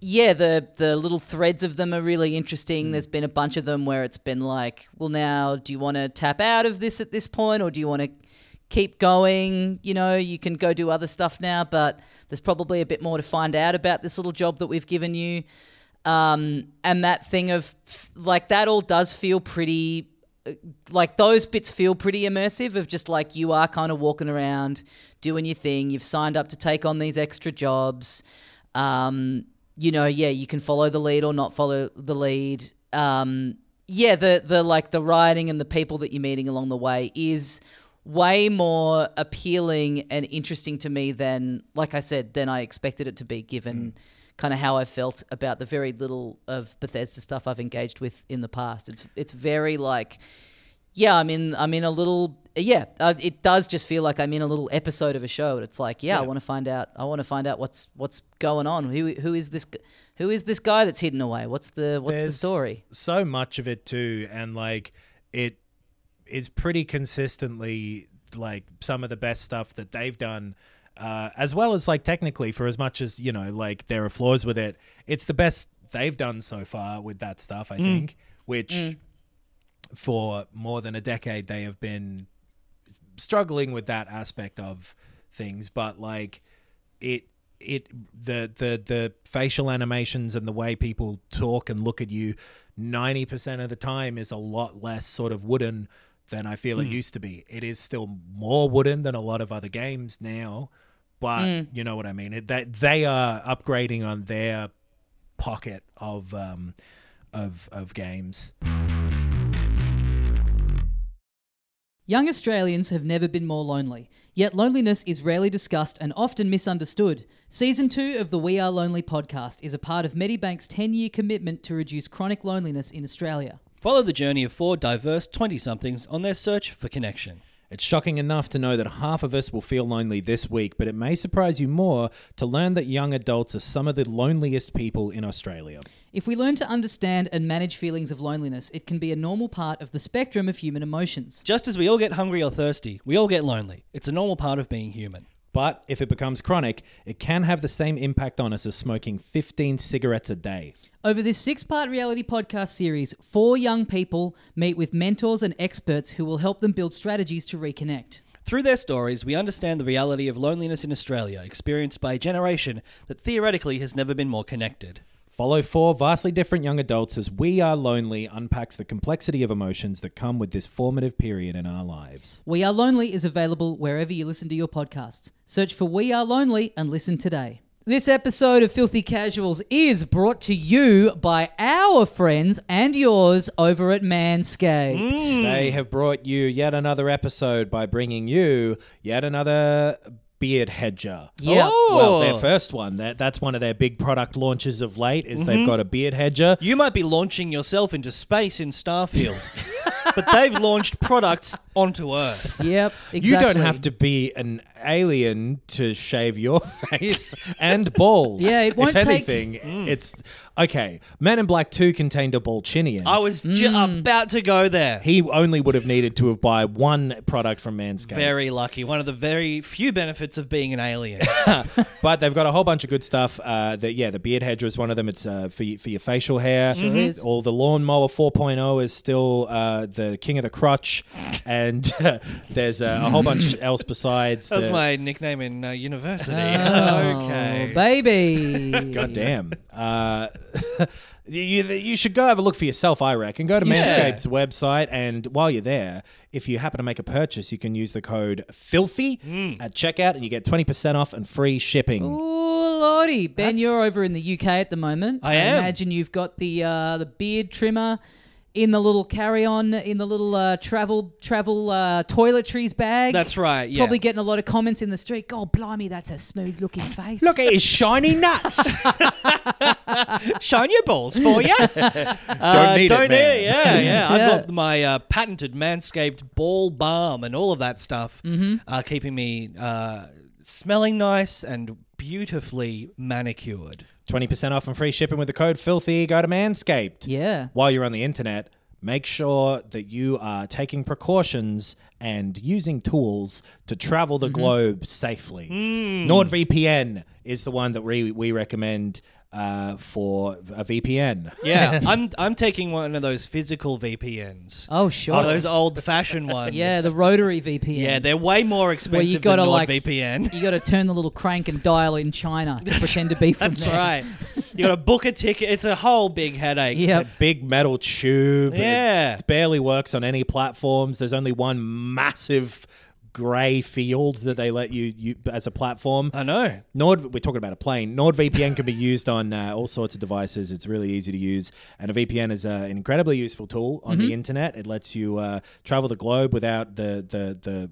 yeah, the the little threads of them are really interesting. There's been a bunch of them where it's been like, well, now do you want to tap out of this at this point, or do you want to keep going? You know, you can go do other stuff now, but there's probably a bit more to find out about this little job that we've given you. Um, and that thing of like that all does feel pretty like those bits feel pretty immersive of just like you are kind of walking around doing your thing you've signed up to take on these extra jobs um, you know yeah you can follow the lead or not follow the lead. Um, yeah the the like the writing and the people that you're meeting along the way is way more appealing and interesting to me than like i said than i expected it to be given kind of how I felt about the very little of Bethesda stuff I've engaged with in the past. It's it's very like, yeah, I'm in I'm in a little yeah. Uh, it does just feel like I'm in a little episode of a show. And it's like yeah, I want to find out. I want to find out what's what's going on. Who who is this? Who is this guy that's hidden away? What's the what's the story? So much of it too, and like it is pretty consistently like some of the best stuff that they've done. Uh, as well as like technically, for as much as you know, like there are flaws with it, it's the best they've done so far with that stuff. I mm. think, which mm. for more than a decade they have been struggling with that aspect of things but like it it the the the facial animations and the way people talk and look at you 90% of the time is a lot less sort of wooden than I feel it mm. used to be. It is still more wooden than a lot of other games now, but you know what I mean. It, that they are upgrading on their pocket of um of of games. Young Australians have never been more lonely, yet loneliness is rarely discussed and often misunderstood. Season 2 of the We Are Lonely podcast is a part of Medibank's 10 year commitment to reduce chronic loneliness in Australia. Follow the journey of four diverse 20 somethings on their search for connection. It's shocking enough to know that half of us will feel lonely this week, but it may surprise you more to learn that young adults are some of the loneliest people in Australia. If we learn to understand and manage feelings of loneliness, it can be a normal part of the spectrum of human emotions. Just as we all get hungry or thirsty, we all get lonely. It's a normal part of being human. But if it becomes chronic, it can have the same impact on us as smoking 15 cigarettes a day. Over this six part reality podcast series, four young people meet with mentors and experts who will help them build strategies to reconnect. Through their stories, we understand the reality of loneliness in Australia, experienced by a generation that theoretically has never been more connected. Follow four vastly different young adults as We Are Lonely unpacks the complexity of emotions that come with this formative period in our lives. We Are Lonely is available wherever you listen to your podcasts. Search for We Are Lonely and listen today. This episode of Filthy Casuals is brought to you by our friends and yours over at Manscaped. Mm. They have brought you yet another episode by bringing you yet another beard hedger. Yep. Oh. Well, their first one. That that's one of their big product launches of late. Is they've mm-hmm. got a beard hedger. You might be launching yourself into space in Starfield, but they've launched products onto Earth. Yep, exactly. You don't have to be an alien to shave your face and balls. Yeah, it won't if take- anything, it's okay. Men in Black Two contained a Ballchinian. I was ju- about to go there. he only would have needed to have buy one product from Manscaped. Very lucky. One of the very few benefits of being an alien. but they've got a whole bunch of good stuff. Uh, the, yeah, the beard hedger is one of them. It's uh, for y- for your facial hair. Sure is. All the lawnmower 4.0 is still uh, the king of the crotch, and there's uh, a whole bunch else besides. That was the- my nickname in uh, university. Oh, okay. baby. God damn. Uh, you, you should go have a look for yourself, I reckon. Go to Yeah. Manscaped's website, and while you're there, if you happen to make a purchase, you can use the code FILTHY Mm. at checkout, and you get 20% off and free shipping. Oh lordy, Ben, That's- you're over in the UK at the moment. I am. imagine you've got the uh, the beard trimmer in the little carry-on, in the little uh, travel travel uh, toiletries bag. That's right, yeah. Probably getting a lot of comments in the street. God, blimey, that's a smooth-looking face. Look at his shiny nuts. Shine your balls for you. don't need don't it, man. need it. Yeah, yeah. I've Yeah. got my uh, patented Manscaped ball balm and all of that stuff, uh, keeping me uh, smelling nice and beautifully manicured. 20% off and free shipping with the code filthy. Go to Manscaped. Yeah. While you're on the internet, make sure that you are taking precautions and using tools to travel the mm-hmm. globe safely. Hmm. NordVPN is the one that we, we recommend uh, for a VPN. Yeah, I'm I'm taking one of those physical VPNs. Oh, sure. Oh, those old fashioned ones. yeah, the rotary VPN. Yeah, they're way more where expensive you gotta than like NordVPN. You got to turn the little crank and dial in China to pretend to be from That's there. right. You got to book a ticket. It's a whole big headache. Yeah, That big metal tube. Yeah. It barely works on any platforms. There's only one massive grey field that they let you, you as a platform. I know. Nord, we're talking about a plane. NordVPN can be used on uh, all sorts of devices. It's really easy to use, and a VPN is uh, an incredibly useful tool on the internet. It lets you uh, travel the globe without the the the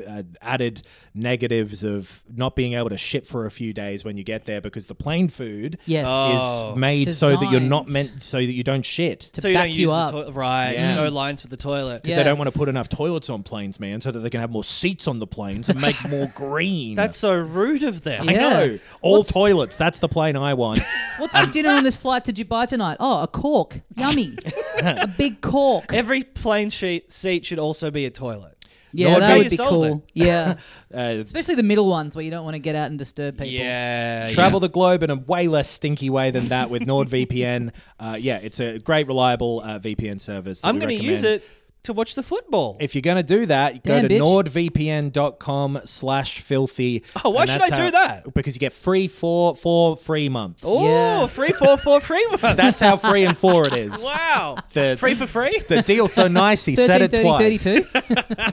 uh, added negatives of not being able to ship for a few days when you get there because the plane food Yes. Oh. is made so that you're not Designed. meant so that you don't shit. To so you back don't you use up. the toilet. Right. Yeah. No lines for the toilet. Because Yeah. they don't want to put enough toilets on planes, man, so that they can have more seats on the planes and make more green. That's so rude of them. I Yeah. know. All What's- toilets. That's the plane I want. What's for dinner on this flight to Dubai tonight? Oh, a cork. Yummy. a big cork. Every plane sheet seat should also be a toilet. Yeah, Nord that would be solve cool. Yeah. Uh, Especially the middle ones where you don't want to get out and disturb people. Yeah. travel the globe in a way less stinky way than that with NordVPN. uh, yeah, it's a great, reliable uh, VPN service. that I'm going to use it to watch the football. If you're going to do that, go Damn, to bitch. nordvpn.com slash filthy. Oh, why should that's I do how- that? Because you get free four, four free months. oh, Yeah. free for four free ones. That's how free and four it is. wow. The, Free for free? the deal's so nice, he said it 30, twice. 32.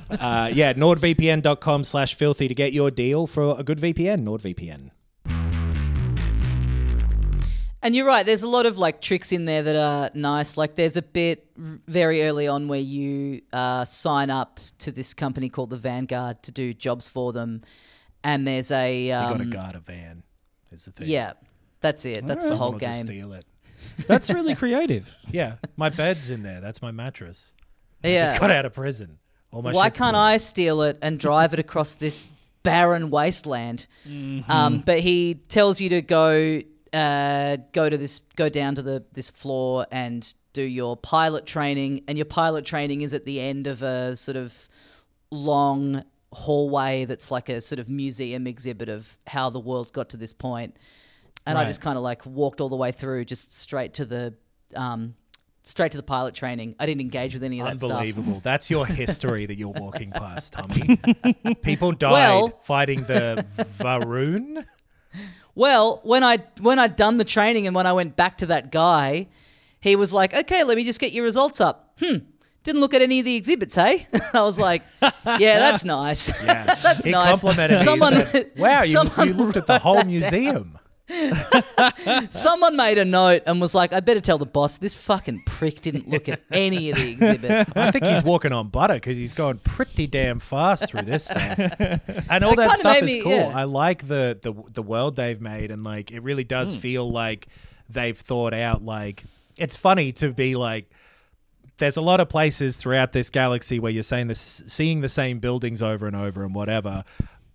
Uh, yeah, nordvpn.com slash filthy to get your deal for a good VPN. NordVPN. And you're right. There's a lot of like tricks in there that are nice. Like there's a bit very early on where you uh, sign up to this company called the Vanguard to do jobs for them, and there's a You um, got to guard a van, is the thing. yeah, that's it. That's the whole Someone will game. steal it. That's really creative. Yeah, my bed's in there. That's my mattress. Yeah. Just got out of prison. All my Why can't clean. I steal it and drive it across this barren wasteland? Um, but he tells you to go uh, go to this go down to the this floor and do your pilot training, and your pilot training is at the end of a sort of long hallway that's like a sort of museum exhibit of how the world got to this point. And I just kind of like walked all the way through, just straight to the um, straight to the pilot training. I didn't engage with any of that stuff. Unbelievable. That's your history that you're walking past, Tommy. People died Well- fighting the Va'ruun. Well, when I when I'd done the training and when I went back to that guy, he was like, "Okay, let me just get your results up." Hmm. Didn't look at any of the exhibits, hey? I was like, "Yeah, that's nice. Yeah. that's he nice." complimented Someone, me. He said, wow, you, someone you looked at the whole museum. Someone made a note and was like, "I better tell the boss this fucking prick didn't look at any of the exhibit." I think he's walking on butter because he's going pretty damn fast through this stuff, and all It that stuff is me- cool. yeah. I like the, the the world they've made, and like it really does Hmm. feel like they've thought out. Like it's funny to be like. There's a lot of places throughout this galaxy where you're saying this, seeing the same buildings over and over and whatever,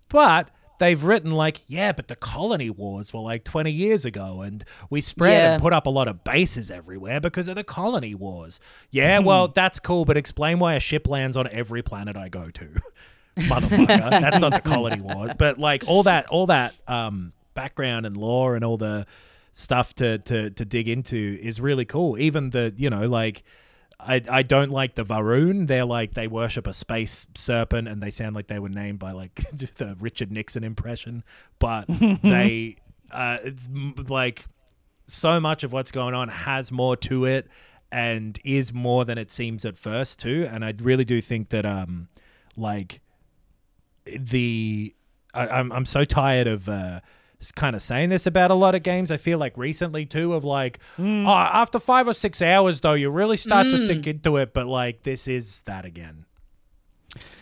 but they've written like, yeah, but the colony wars were like 20 years ago, and we spread Yeah. and put up a lot of bases everywhere because of the colony wars. Yeah, well, that's cool, but explain why a ship lands on every planet I go to. Motherfucker. that's not the colony war. But like all that all that um background and lore and all the stuff to to to dig into is really cool. Even the, you know, like I, I don't like the Va'ruun. They're like they worship a space serpent, and they sound like they were named by like the Richard Nixon impression. But they, uh, like so much of what's going on has more to it, and is more than it seems at first too. And I really do think that um, like the I, I'm I'm so tired of uh kind of saying this about a lot of games. I feel like recently too of like mm. oh after five or six hours though you really start to sink mm. into it, but like this is that again.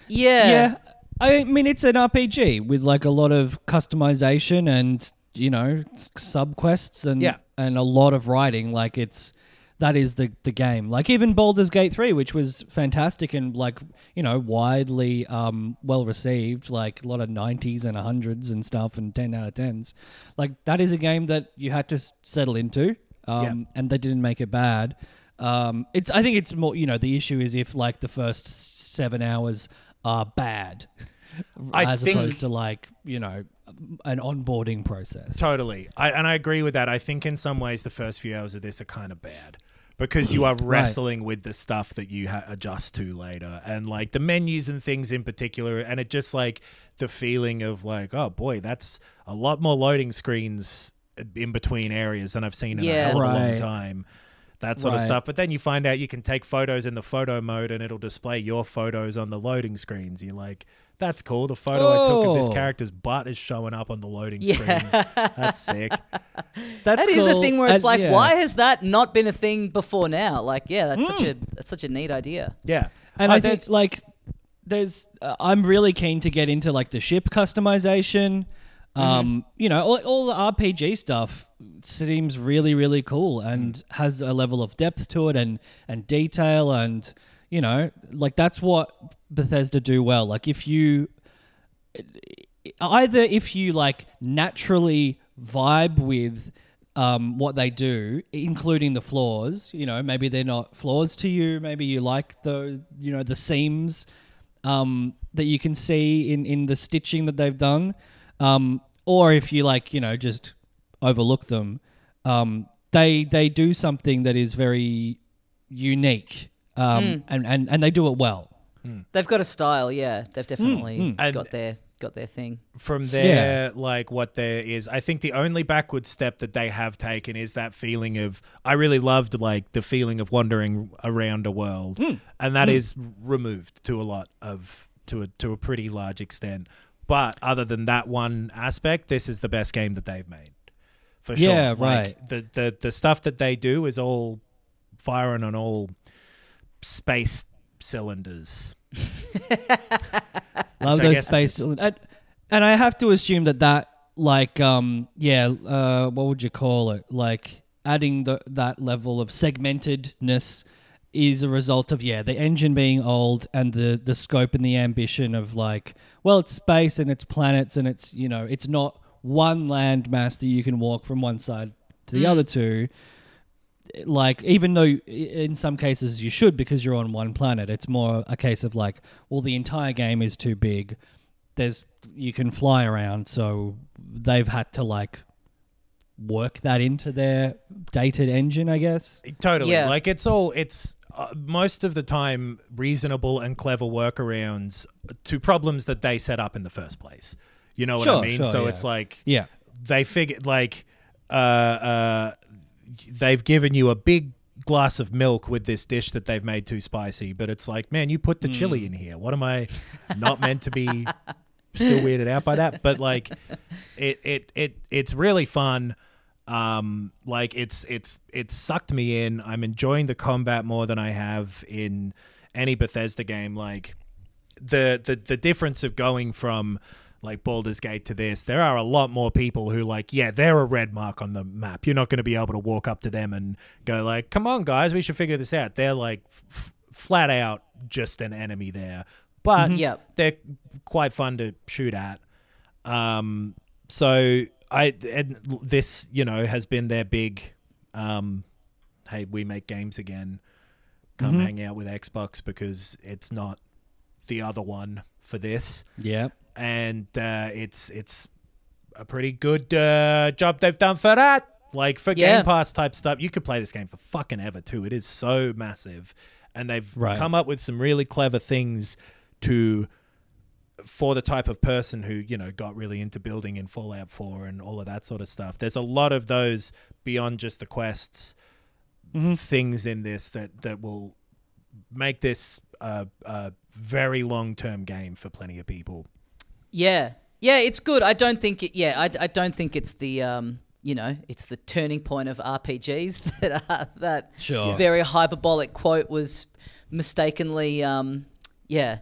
Yeah. Yeah. I mean, it's an RPG with like a lot of customization and you know sub quests and Yeah. and a lot of writing. Like it's that is the the game. Like even Baldur's Gate 3, which was fantastic and like, you know, widely um well received, like a lot of 90s and 100s and stuff and 10 out of 10s. Like that is a game that you had to s- settle into. Um and they didn't make it bad. Um it's I think it's more, you know, the issue is if like the first 7 hours are bad I as think- opposed to like, you know, an onboarding process. Totally. I, and I agree with that. I think in some ways the first few hours of this are kind of bad because you are wrestling with the stuff that you ha- adjust to later and like the menus and things in particular. And it just like the feeling of like, oh boy, that's a lot more loading screens in between areas than I've seen in Yeah. a hell of a long time. That sort of stuff. But then you find out you can take photos in the photo mode and it'll display your photos on the loading screens. You're like, that's cool. The photo I took of this Oh. character's butt is showing up on the loading Yeah. screens. That's sick. That's That is a cool. thing where it's And- like, yeah. why has that not been a thing before now? Like, yeah, that's such a that's such a neat idea. Yeah. And Uh, I think that's- like there's uh, I'm really keen to get into like the ship customization. Um, you know, all, all the RPG stuff seems really really cool and has a level of depth to it and and detail and you know, like that's what Bethesda do well. Like if you either if you like naturally vibe with um, what they do, including the flaws, you know, maybe they're not flaws to you. Maybe you like the, you know, the seams um, that you can see in, in the stitching that they've done. Um, or if you like, you know, just overlook them, um, they they do something that is very unique, um, mm. and, and and they do it well. Mm. They've got a style, yeah. They've mm, definitely And- got their got their thing. from there, like what there is, I think the only backward step that they have taken is that feeling of. I really loved like the feeling of wandering around a world, and that is removed to a lot of to a to a pretty large extent. But other than that one aspect, this is the best game that they've made, for sure. Yeah, Like, right. The the the stuff that they do is all firing on all space cylinders. Love those space, and, and I have to assume that that like um yeah uh what would you call it? Like adding the that level of segmentedness is a result of yeah the engine being old and the the scope and the ambition of like well it's space and it's planets and it's you know it's not one landmass that you can walk from one side to the other two like even though in some cases you should because you're on one planet it's more a case of like well the entire game is too big there's you can fly around so they've had to like work that into their dated engine i guess Totally. Yeah. Like it's all it's uh, most of the time reasonable and clever workarounds to problems that they set up in the first place. You know what I mean? sure, so yeah. it's like yeah they figured like uh uh they've given you a big glass of milk with this dish that they've made too spicy, but it's like, man, you put the chili in here. What am I not meant to be still weirded out by that? But like it it it it's really fun. Um like it's it's it's sucked me in. I'm enjoying the combat more than I have in any Bethesda game like the the the difference of going from like Baldur's Gate to this, there are a lot more people who like, yeah, they're a red mark on the map. You're not going to be able to walk up to them and go like, "Come on, guys, we should figure this out." They're like f- flat out just an enemy there, but Yep. they're quite fun to shoot at. Um, so I and this you know has been their big, um, hey, we make games again. Come hang out with Xbox because it's not the other one for this, yeah and uh, it's it's a pretty good uh, job they've done for that. Like for Yeah. Game Pass type stuff, you could play this game for fucking ever too. It is so massive, and they've Right. come up with some really clever things to for the type of person who you know got really into building in Fallout 4 and all of that sort of stuff. There's a lot of those beyond just the quests things in this that that will make this a, a very long term game for plenty of people. Yeah, yeah, it's good. I don't think it. Yeah, I, I don't think it's the um, you know, it's the turning point of RPGs that are, that Sure. very hyperbolic quote was mistakenly um, yeah,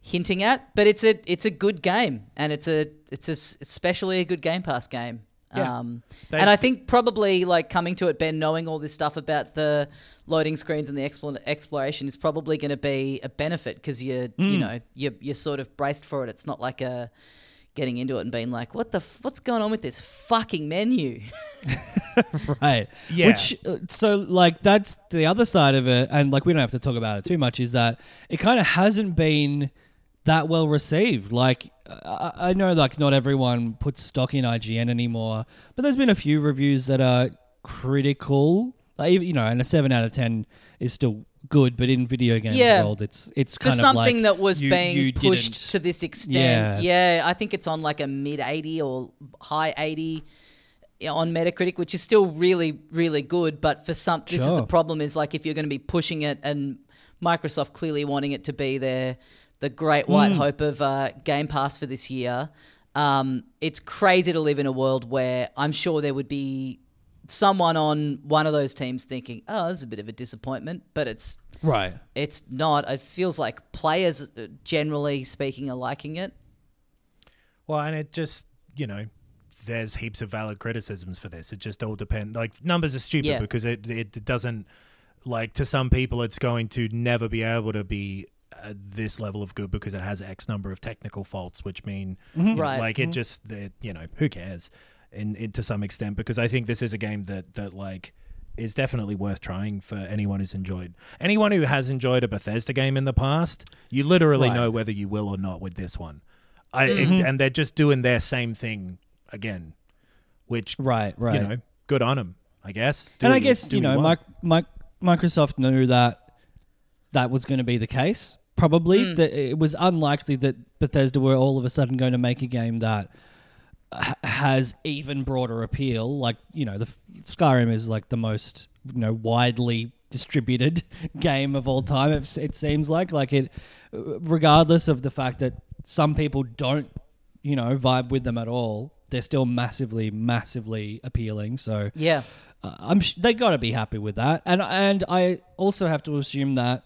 hinting at. But it's a it's a good game, and it's a it's a, especially a good Game Pass game. Yeah. Um, They- and I think probably like coming to it, Ben, knowing all this stuff about the loading screens and the expl- exploration is probably going to be a benefit because you're, Mm. you know, you're, you're sort of braced for it. It's not like a getting into it and being like, what the, f- what's going on with this fucking menu? right Yeah. which uh, so like that's the other side of it and like we don't have to talk about it too much is that it kind of hasn't been that well received like I, I know like not everyone puts stock in ign anymore but there's been a few reviews that are critical like you know and a 7 out of 10 is still good but in video games Yeah. world it's it's for kind of something like that was you- being you pushed didn't- to this extent. Yeah. Yeah. I think it's on like a mid 80 or high 80 on Metacritic, which is still really, really good. But for some, this is the problem is like if you're going to be pushing it and Microsoft clearly wanting it to be their the great white Hmm. hope of uh, Game Pass for this year. Um, it's crazy to live in a world where I'm sure there would be someone on one of those teams thinking, "Oh, this is a bit of a disappointment," but it's right it's not. It feels like players, uh, generally speaking, are liking it. Well, and it just, you know, there's heaps of valid criticisms for this. It just all depends. Like numbers are stupid Yeah. because it it doesn't like to some people it's going to never be able to be at this level of good because it has X number of technical faults, which mean you mm-hmm. know, Right. like it mm-hmm. just it, you know who cares in, in to some extent because I think this is a game that that like is definitely worth trying for anyone who's enjoyed anyone who has enjoyed a Bethesda game in the past. You literally Right. know whether you will or not with this one. I Mm-hmm. and they're just doing their same thing again, which right right you know, good on them, I guess. Do and I guess you know. Mic- Mic- Microsoft knew that that was going to be the case. Probably that it was unlikely that Bethesda were all of a sudden going to make a game that ha- has even broader appeal. Like you know, the Skyrim is like the most you know widely distributed game of all time. It, it seems like like it, regardless of the fact that some people don't you know vibe with them at all. They're still massively, massively appealing. So Yeah, uh, I'm sh- they got to be happy with that, and and I also have to assume that,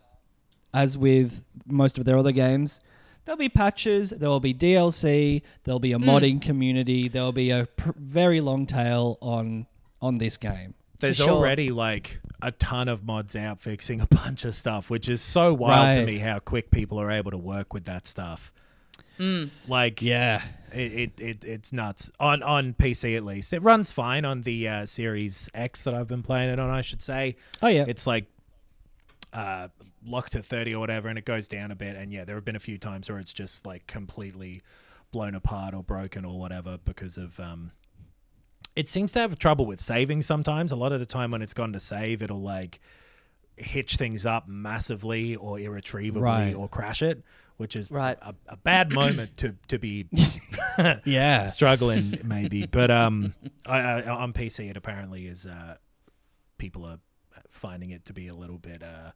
as with most of their other games, there'll be patches, there will be DLC, there'll be a modding community, there'll be a pr- very long tail on on this game. There's sure. already like a ton of mods out fixing a bunch of stuff, which is so wild to me how quick people are able to work with that stuff. Like Yeah, it, it, it it's nuts on on PC at least. It runs fine on the uh, Series X that I've been playing it on. I should say. Oh, yeah. it's like uh, locked at thirty or whatever, and it goes down a bit. And yeah, there have been a few times where it's just like completely blown apart or broken or whatever because of um. It seems to have trouble with saving sometimes. A lot of the time when it's gone to save, it'll like hitch things up massively or irretrievably Right. or crash it, which is Right. a, a bad moment to to be yeah. struggling maybe but um I, I on pc it apparently is uh people are finding it to be a little bit uh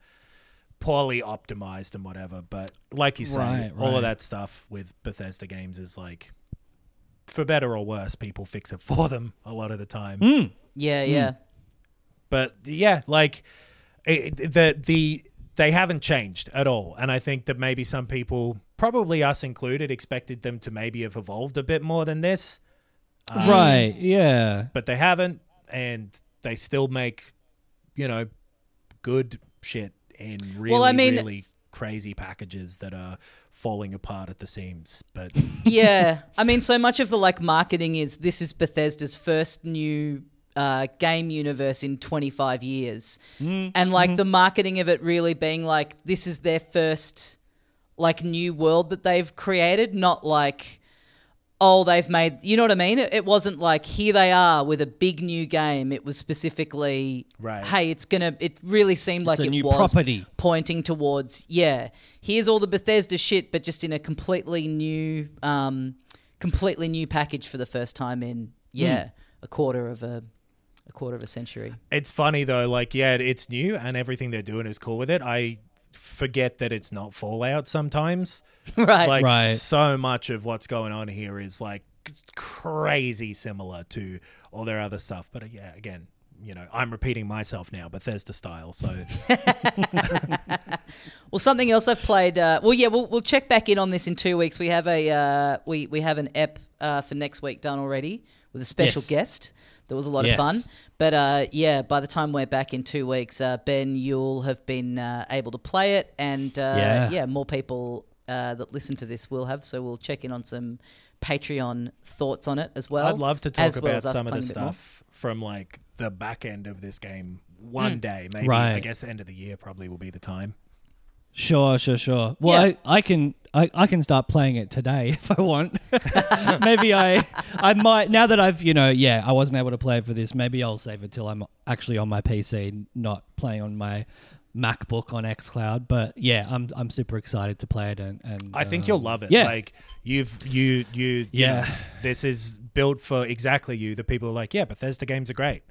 poorly optimized and whatever but like you say Right, all right. of that stuff with bethesda games is like for better or worse people fix it for them a lot of the time Hmm. yeah, yeah. but yeah, like it, the the they haven't changed at all, and I think that maybe some people, probably us included, expected them to maybe have evolved a bit more than this, right. Yeah. but they haven't, and they still make, you know, good shit in really, I mean- really crazy packages that are falling apart at the seams. But yeah. I mean, so much of the like marketing is this is Bethesda's first new uh, game universe in 25 years, and like the marketing of it really being like this is their first like new world that they've created, not like. Oh, they've made. You know what I mean? It, it wasn't like here they are with a big new game. It was specifically, Right. Hey, it's gonna. It really seemed like a it new was property. pointing towards yeah here's all the bethesda shit but just in a completely new um completely new package for the first time in yeah a quarter of a a quarter of a century It's funny though, like yeah, it's new and everything they're doing is cool with it. I forget that it's not Fallout sometimes. right Like Right. so much of what's going on here is like crazy similar to all their other stuff. But uh, yeah, again, you know, I'm repeating myself now, Bethesda style. So well something else i've played uh, well yeah we'll, we'll check back in on this in two weeks we have a uh, we we have an ep uh, for next week done already with a special Yes. guest. That was a lot Yes. of fun. But uh, yeah, by the time we're back in two weeks, uh, Ben, you'll have been uh, able to play it, and uh, Yeah. yeah, more people uh, that listen to this will have. So we'll check in on some Patreon thoughts on it as well. I'd love to talk as well about some of the playing more. stuff from like the back end of this game one day. Maybe Right. I guess end of the year probably will be the time. Sure, sure, sure. Well, Yeah. I, I can I, I can start playing it today if I want. maybe I I might now that I've you know yeah I wasn't able to play it for this. Maybe I'll save it till I'm actually on my PC, not playing on my MacBook on XCloud. But yeah, I'm I'm super excited to play it and, and I think um, you'll love it. Yeah, Like you've you you you Yeah. know, this is built for exactly you. The people are like, yeah, Bethesda games are great.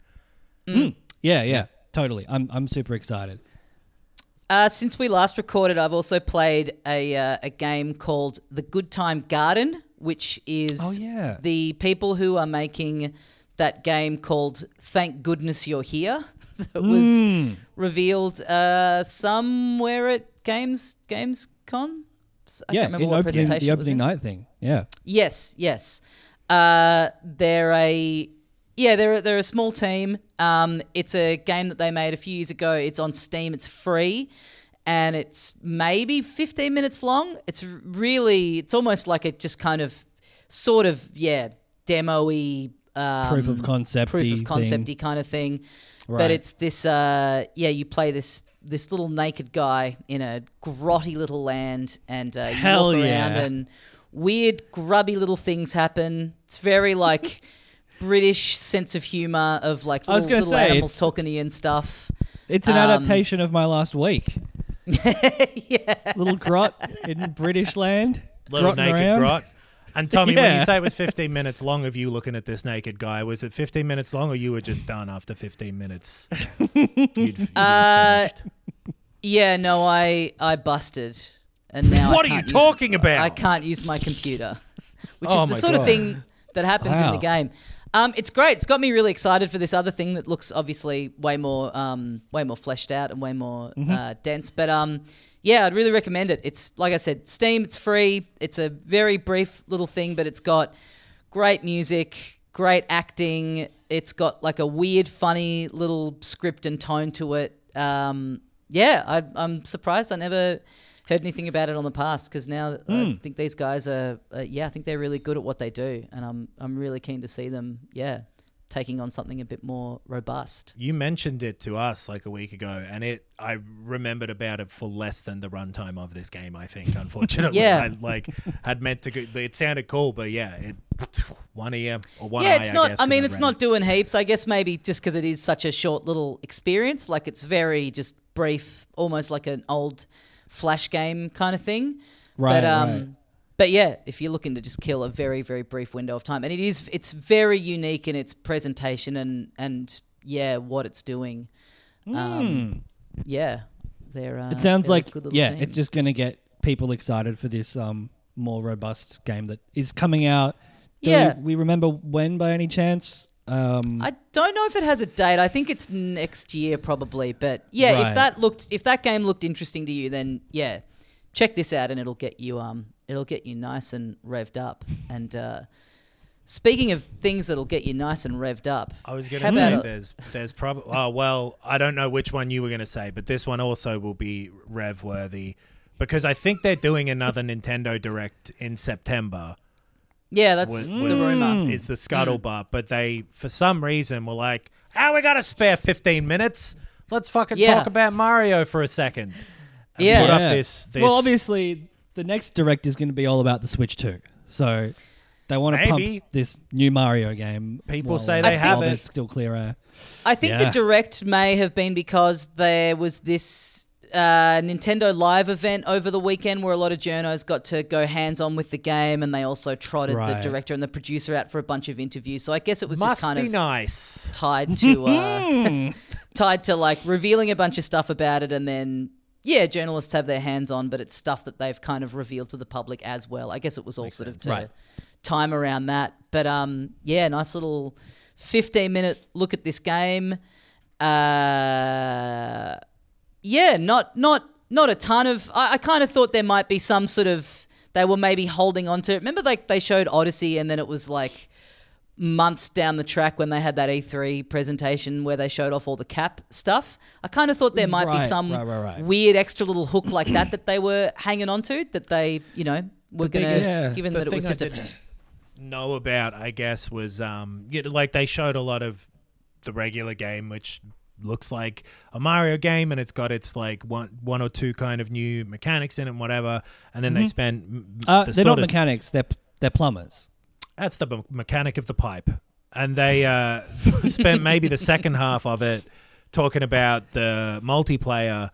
yeah, yeah, totally. I'm I'm super excited. Uh, since we last recorded, I've also played a uh, a game called The Good Time Garden, which is Oh, yeah. the people who are making that game called Thank Goodness You're Here. that was Mm. revealed uh, somewhere at Games Games Con. I yeah, can't remember in what opening, presentation the opening in. night thing. Yeah. Yes, yes. Uh, they're a yeah, they're they're a small team. Um, it's a game that they made a few years ago. It's on Steam. It's free, and it's maybe 15 minutes long. It's really, it's almost like a just kind of, sort of yeah, demo-y. Um, Proof of concept-y proof of concept kind of thing. Right. But it's this, uh, yeah, you play this this little naked guy in a grotty little land, and uh, you Hell walk around yeah. and weird, grubby little things happen. It's very like British sense of humor of like I was gonna little say, animals it's- talking to you and stuff. It's an Um, adaptation of my last week. yeah, Little grot in British land. Little grotting naked around. grot. And Tommy, when Yeah. you say it was 15 minutes long of you looking at this naked guy, was it 15 minutes long or you were just done after 15 minutes? You'd, you'd Uh, finished. yeah. No, I I busted, and now I What are you can't use- talking about? I can't use my computer, which Oh is the my sort of God. thing that happens in Wow. the game. Um, it's great. It's got me really excited for this other thing that looks obviously way more, um, way more fleshed out and way more Mm-hmm. uh, dense. But um, yeah, I'd really recommend it. It's like I said, Steam. It's free. It's a very brief little thing, but it's got great music, great acting. It's got like a weird, funny little script and tone to it. Um, yeah, I, I'm surprised I never heard anything about it on the past because now Hmm. I think these guys are, uh, yeah, I think they're really good at what they do, and I'm I'm really keen to see them, yeah, taking on something a bit more robust. You mentioned it to us like a week ago, and it I remembered about it for less than the runtime of this game. I think, unfortunately, Yeah. I like had meant to. Go, it sounded cool, but yeah, it one ear or one. yeah, eye, it's not. guess, I mean, I'd it's not it. doing heaps. I guess maybe just because it is such a short little experience. Like it's very just brief, almost like an old flash game kind of thing. Right, But um, right. but yeah, if you're looking to just kill a very very brief window of time, and it is, it's very unique in its presentation and and yeah, what it's doing. Um, yeah, they're. Uh, Hmm. It sounds they're like yeah, team. it's just going to get people excited for this um more robust game that is coming out. Do Yeah. we remember when by any chance? Um, I don't know if it has a date. I think it's next year probably. But yeah, Right. if that looked if that game looked interesting to you, then yeah, check this out and it'll get you um it'll get you nice and revved up. And uh speaking of things that'll get you nice and revved up. I was going to say there's there's probably oh well I don't know which one you were going to say but this one also will be rev worthy because I think they're doing another Nintendo Direct in September. Yeah, that's Was, the was- rumor. is the scuttlebutt, but they for some reason were like, "Ah, we got to spare 15 minutes. Let's fucking Yeah. talk about Mario for a second. And Yeah. put up yeah. this, this Well, obviously, the next direct is going to be all about the Switch too. So they want to Maybe. pump this new Mario game. People while- say they I have while it. there's still clear air. I think the Yeah. direct may have been because there was this uh, Nintendo Live event over the weekend where a lot of journos got to go hands on with the game, and they also trotted the director and the producer out for a bunch of interviews. So I guess it was Must just kind be of nice. tied to uh, tied to like revealing a bunch of stuff about it, and then yeah, journalists have their hands on, but it's stuff that they've kind of revealed to the public as well. I guess it was all sort of to Right. time around that, but um, yeah, nice little fifteen minute look at this game. Uh, yeah, not not not a ton of. I, I kind of thought there might be some sort of. They were maybe holding on to. It. Remember, like they showed Odyssey, and then it was like months down the track when they had that E3 presentation where they showed off all the cap stuff. I kind of thought there might be some right, right, right. weird extra little hook like that that they were hanging on to that they, you know, were going to, biggest- given The that it was just a. didn't know about, I guess, was um, yeah, like they showed a lot of the regular game, which looks like a Mario game, and it's got its like one one or two kind of new mechanics in it, and whatever. And then they spend. Uh, the they're not mechanics. They're they're plumbers. that's the me- mechanic of the pipe. And they uh, spent maybe the second half of it talking about the multiplayer,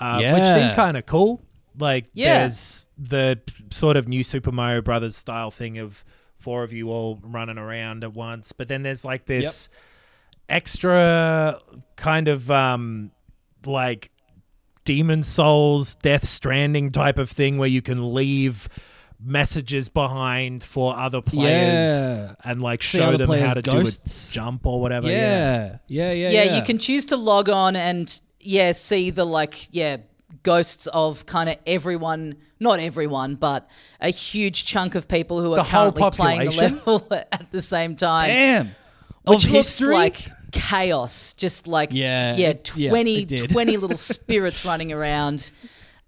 uh, which seemed kind of cool. Like, Yeah. there's the sort of new Super Mario Brothers style thing of four of you all running around at once. But then there's like this extra kind of um, like Demon Souls, Death Stranding type of thing where you can leave messages behind for other players Yeah. and like See show other them how to ghosts. do a jump or whatever. Yeah. Yeah. Yeah. yeah, Yeah. you can choose to log on and yeah, see the like yeah ghosts of kind of everyone, not everyone, but a huge chunk of people who are The whole currently playing the level at the same time. Damn. which of looks history? like chaos. Just like Yeah, yeah, it- yeah, 20, it did. 20 little spirits running around.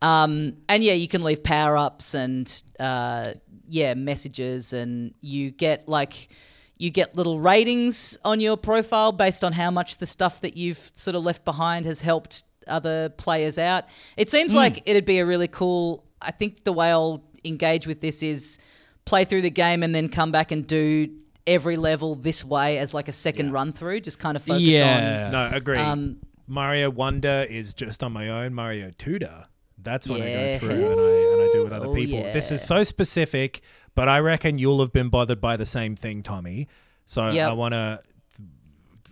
Um, and yeah, you can leave power ups and uh, yeah, messages, and you get like you get little ratings on your profile based on how much the stuff that you've sort of left behind has helped other players out. It seems like it'd be a really cool. I think the way I'll engage with this is play through the game and then come back and do every level this way as like a second run through. Just kind of focus Yeah. No, agree. Um, Mario Wonder is just on my own. Mario Tutor. That's when I go through and I, and I do with other Oh, people. This is so specific, but I reckon you'll have been bothered by the same thing, Tommy. So Yep. I want to.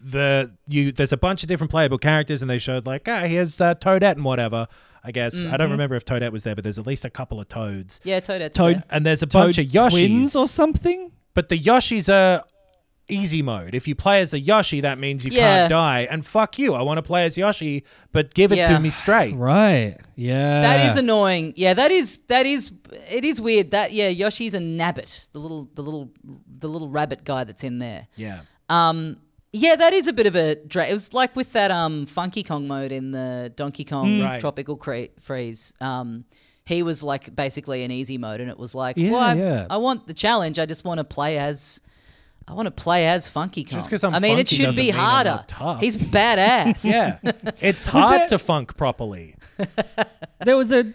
The you there's a bunch of different playable characters and they showed like ah here's uh, Toadette and whatever I guess I Mm-hmm. don't remember if Toadette was there but there's at least a couple of Toads. Yeah, Toadette. Toad- and there's a bunch of Yoshis twins or something. But the Yoshis are easy mode. If you play as a Yoshi, that means you Yeah. can't die. And fuck you, I want to play as Yoshi, but give it Yeah. to me straight. Right. Yeah. That is annoying. Yeah, that is that is it is weird. That yeah, Yoshi's a nabbit, the little the little the little rabbit guy that's in there. Yeah. Um, yeah, that is a bit of a dra- It was like with that um Funky Kong mode in the Donkey Kong Right. Tropical cre- Freeze. Um, he was like basically an easy mode, and it was like, Yeah, well, I, yeah. I want the challenge. I just want to play as. I want to play as Funky Kong. Just 'cause I'm I mean, it funky should doesn't be mean I'm harder. tough. He's badass. Yeah. it's hard to funk properly. There was a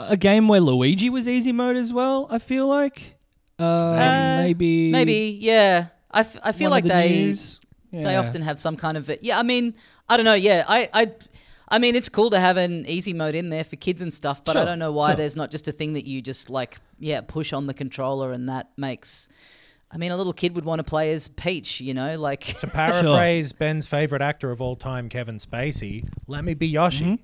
a game where Luigi was easy mode as well. I feel like. Uh, Uh, maybe. Maybe, yeah. I, f- I feel one like of the they news. they Yeah. often have some kind of yeah. I mean, I don't know. Yeah, I I. I mean, it's cool to have an easy mode in there for kids and stuff, but I don't know why sure. there's not just a thing that you just like, yeah, push on the controller and that makes. I mean, a little kid would want to play as Peach, you know, like To paraphrase Ben's favorite actor of all time, Kevin Spacey, let me be Yoshi.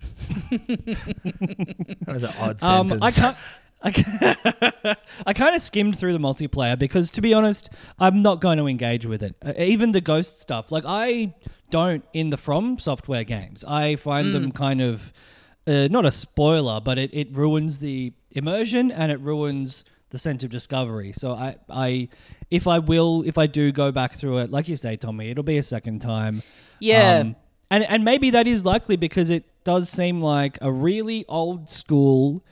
that was an odd Um, sentence. I can't. I, I kind of skimmed through the multiplayer because, to be honest, I'm not going to engage with it. Uh, even the ghost stuff, like I don't in the From Software games. I find them kind of uh, not a spoiler, but it, it ruins the immersion and it ruins the sense of discovery. So I, I, if I will, if I do go back through it, like you say, Tommy, it'll be a second time. Yeah. Um, and and maybe that is likely because it does seem like a really old school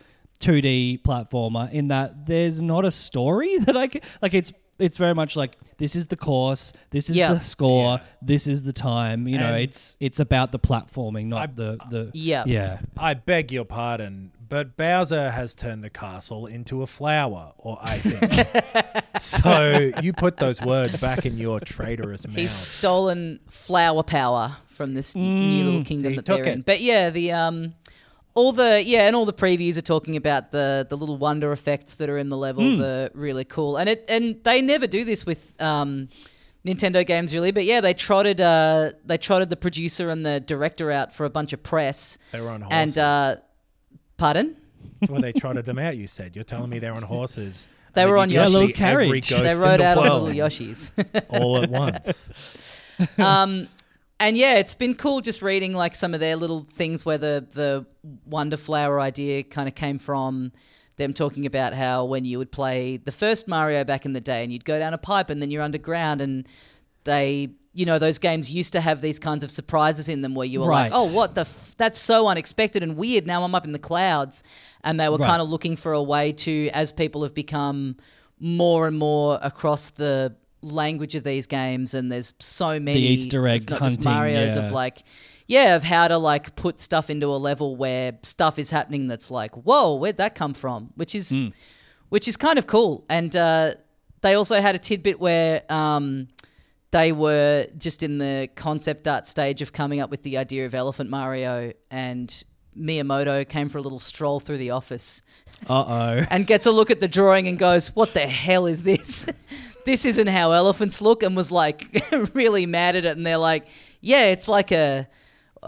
2D platformer in that there's not a story that I can like it's it's very much like this is the course, this is Yeah. the score, this is the time, you know, And- it's it's about the platforming, not the the Yeah. Yeah. I beg your pardon, but Bowser has turned the castle into a flower, or I think. so you put those words back in your traitorous mouth. he's stolen flower power from this new little kingdom he that took they're in. But yeah, the um, all the yeah, and all the previews are talking about the the little wonder effects that are in the levels are really cool, and it and they never do this with um. Nintendo games really, but yeah, they trotted uh they trotted the producer and the director out for a bunch of press. They were on And horses. uh pardon? well, they trotted them out. You said you're telling me they're on horses. They and were on you can Yoshi. see little carriage. they rode the out on world little Yoshis. all at once. um, and yeah, it's been cool just reading like some of their little things where the the Wonder Flower idea kind of came from. them talking about how when you would play the first Mario back in the day and you'd go down a pipe and then you're underground and they you know those games used to have these kinds of surprises in them where you were Right. like oh what the f- that's so unexpected and weird now i'm up in the clouds and they were Right. kind of looking for a way to as people have become more and more across the language of these games and there's so many Easter egg not hunting, just mario's yeah. of like yeah of how to like put stuff into a level where stuff is happening that's like whoa where'd that come from which is Hmm. which is kind of cool and uh, they also had a tidbit where um, they were just in the concept art stage of coming up with the idea of Elephant Mario, and Miyamoto came for a little stroll through the office Uh oh. and gets a look at the drawing and goes, "What the hell is this? This isn't how elephants look." And was like really mad at it. And they're like, "Yeah, it's like a."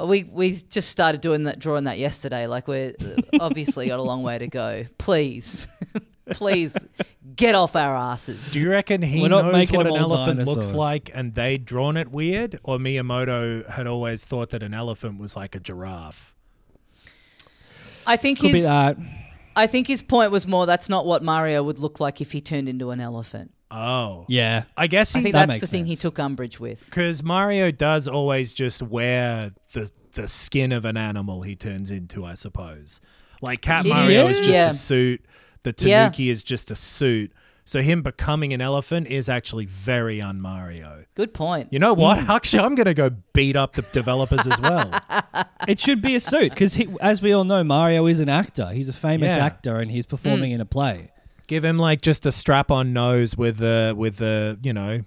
We we just started doing that, drawing that yesterday. Like we're uh, obviously got a long way to go. Please, please get off our asses. Do you reckon he We're not knows making what them an all elephant looks dinosaurs. like and they'd drawn it weird? Or Miyamoto had always thought that an elephant was like a giraffe? I think Could be his that. I think his point was more that's not what Mario would look like if he turned into an elephant. Oh. Yeah. I guess I he think that that's the makes thing he sense. took umbrage with. because Mario does always just wear the the skin of an animal he turns into, I suppose. Like Cat It Mario is- is just yeah. a suit. The Yeah. Tanuki is just a suit. So him becoming an elephant is actually very un Mario. Good point. You know what? Hmm. Actually, I'm gonna go beat up the developers as well. It should be a suit because, as we all know, Mario is an actor. He's a famous Yeah. actor and he's performing in a play. Give him like just a strap-on nose with the with the you know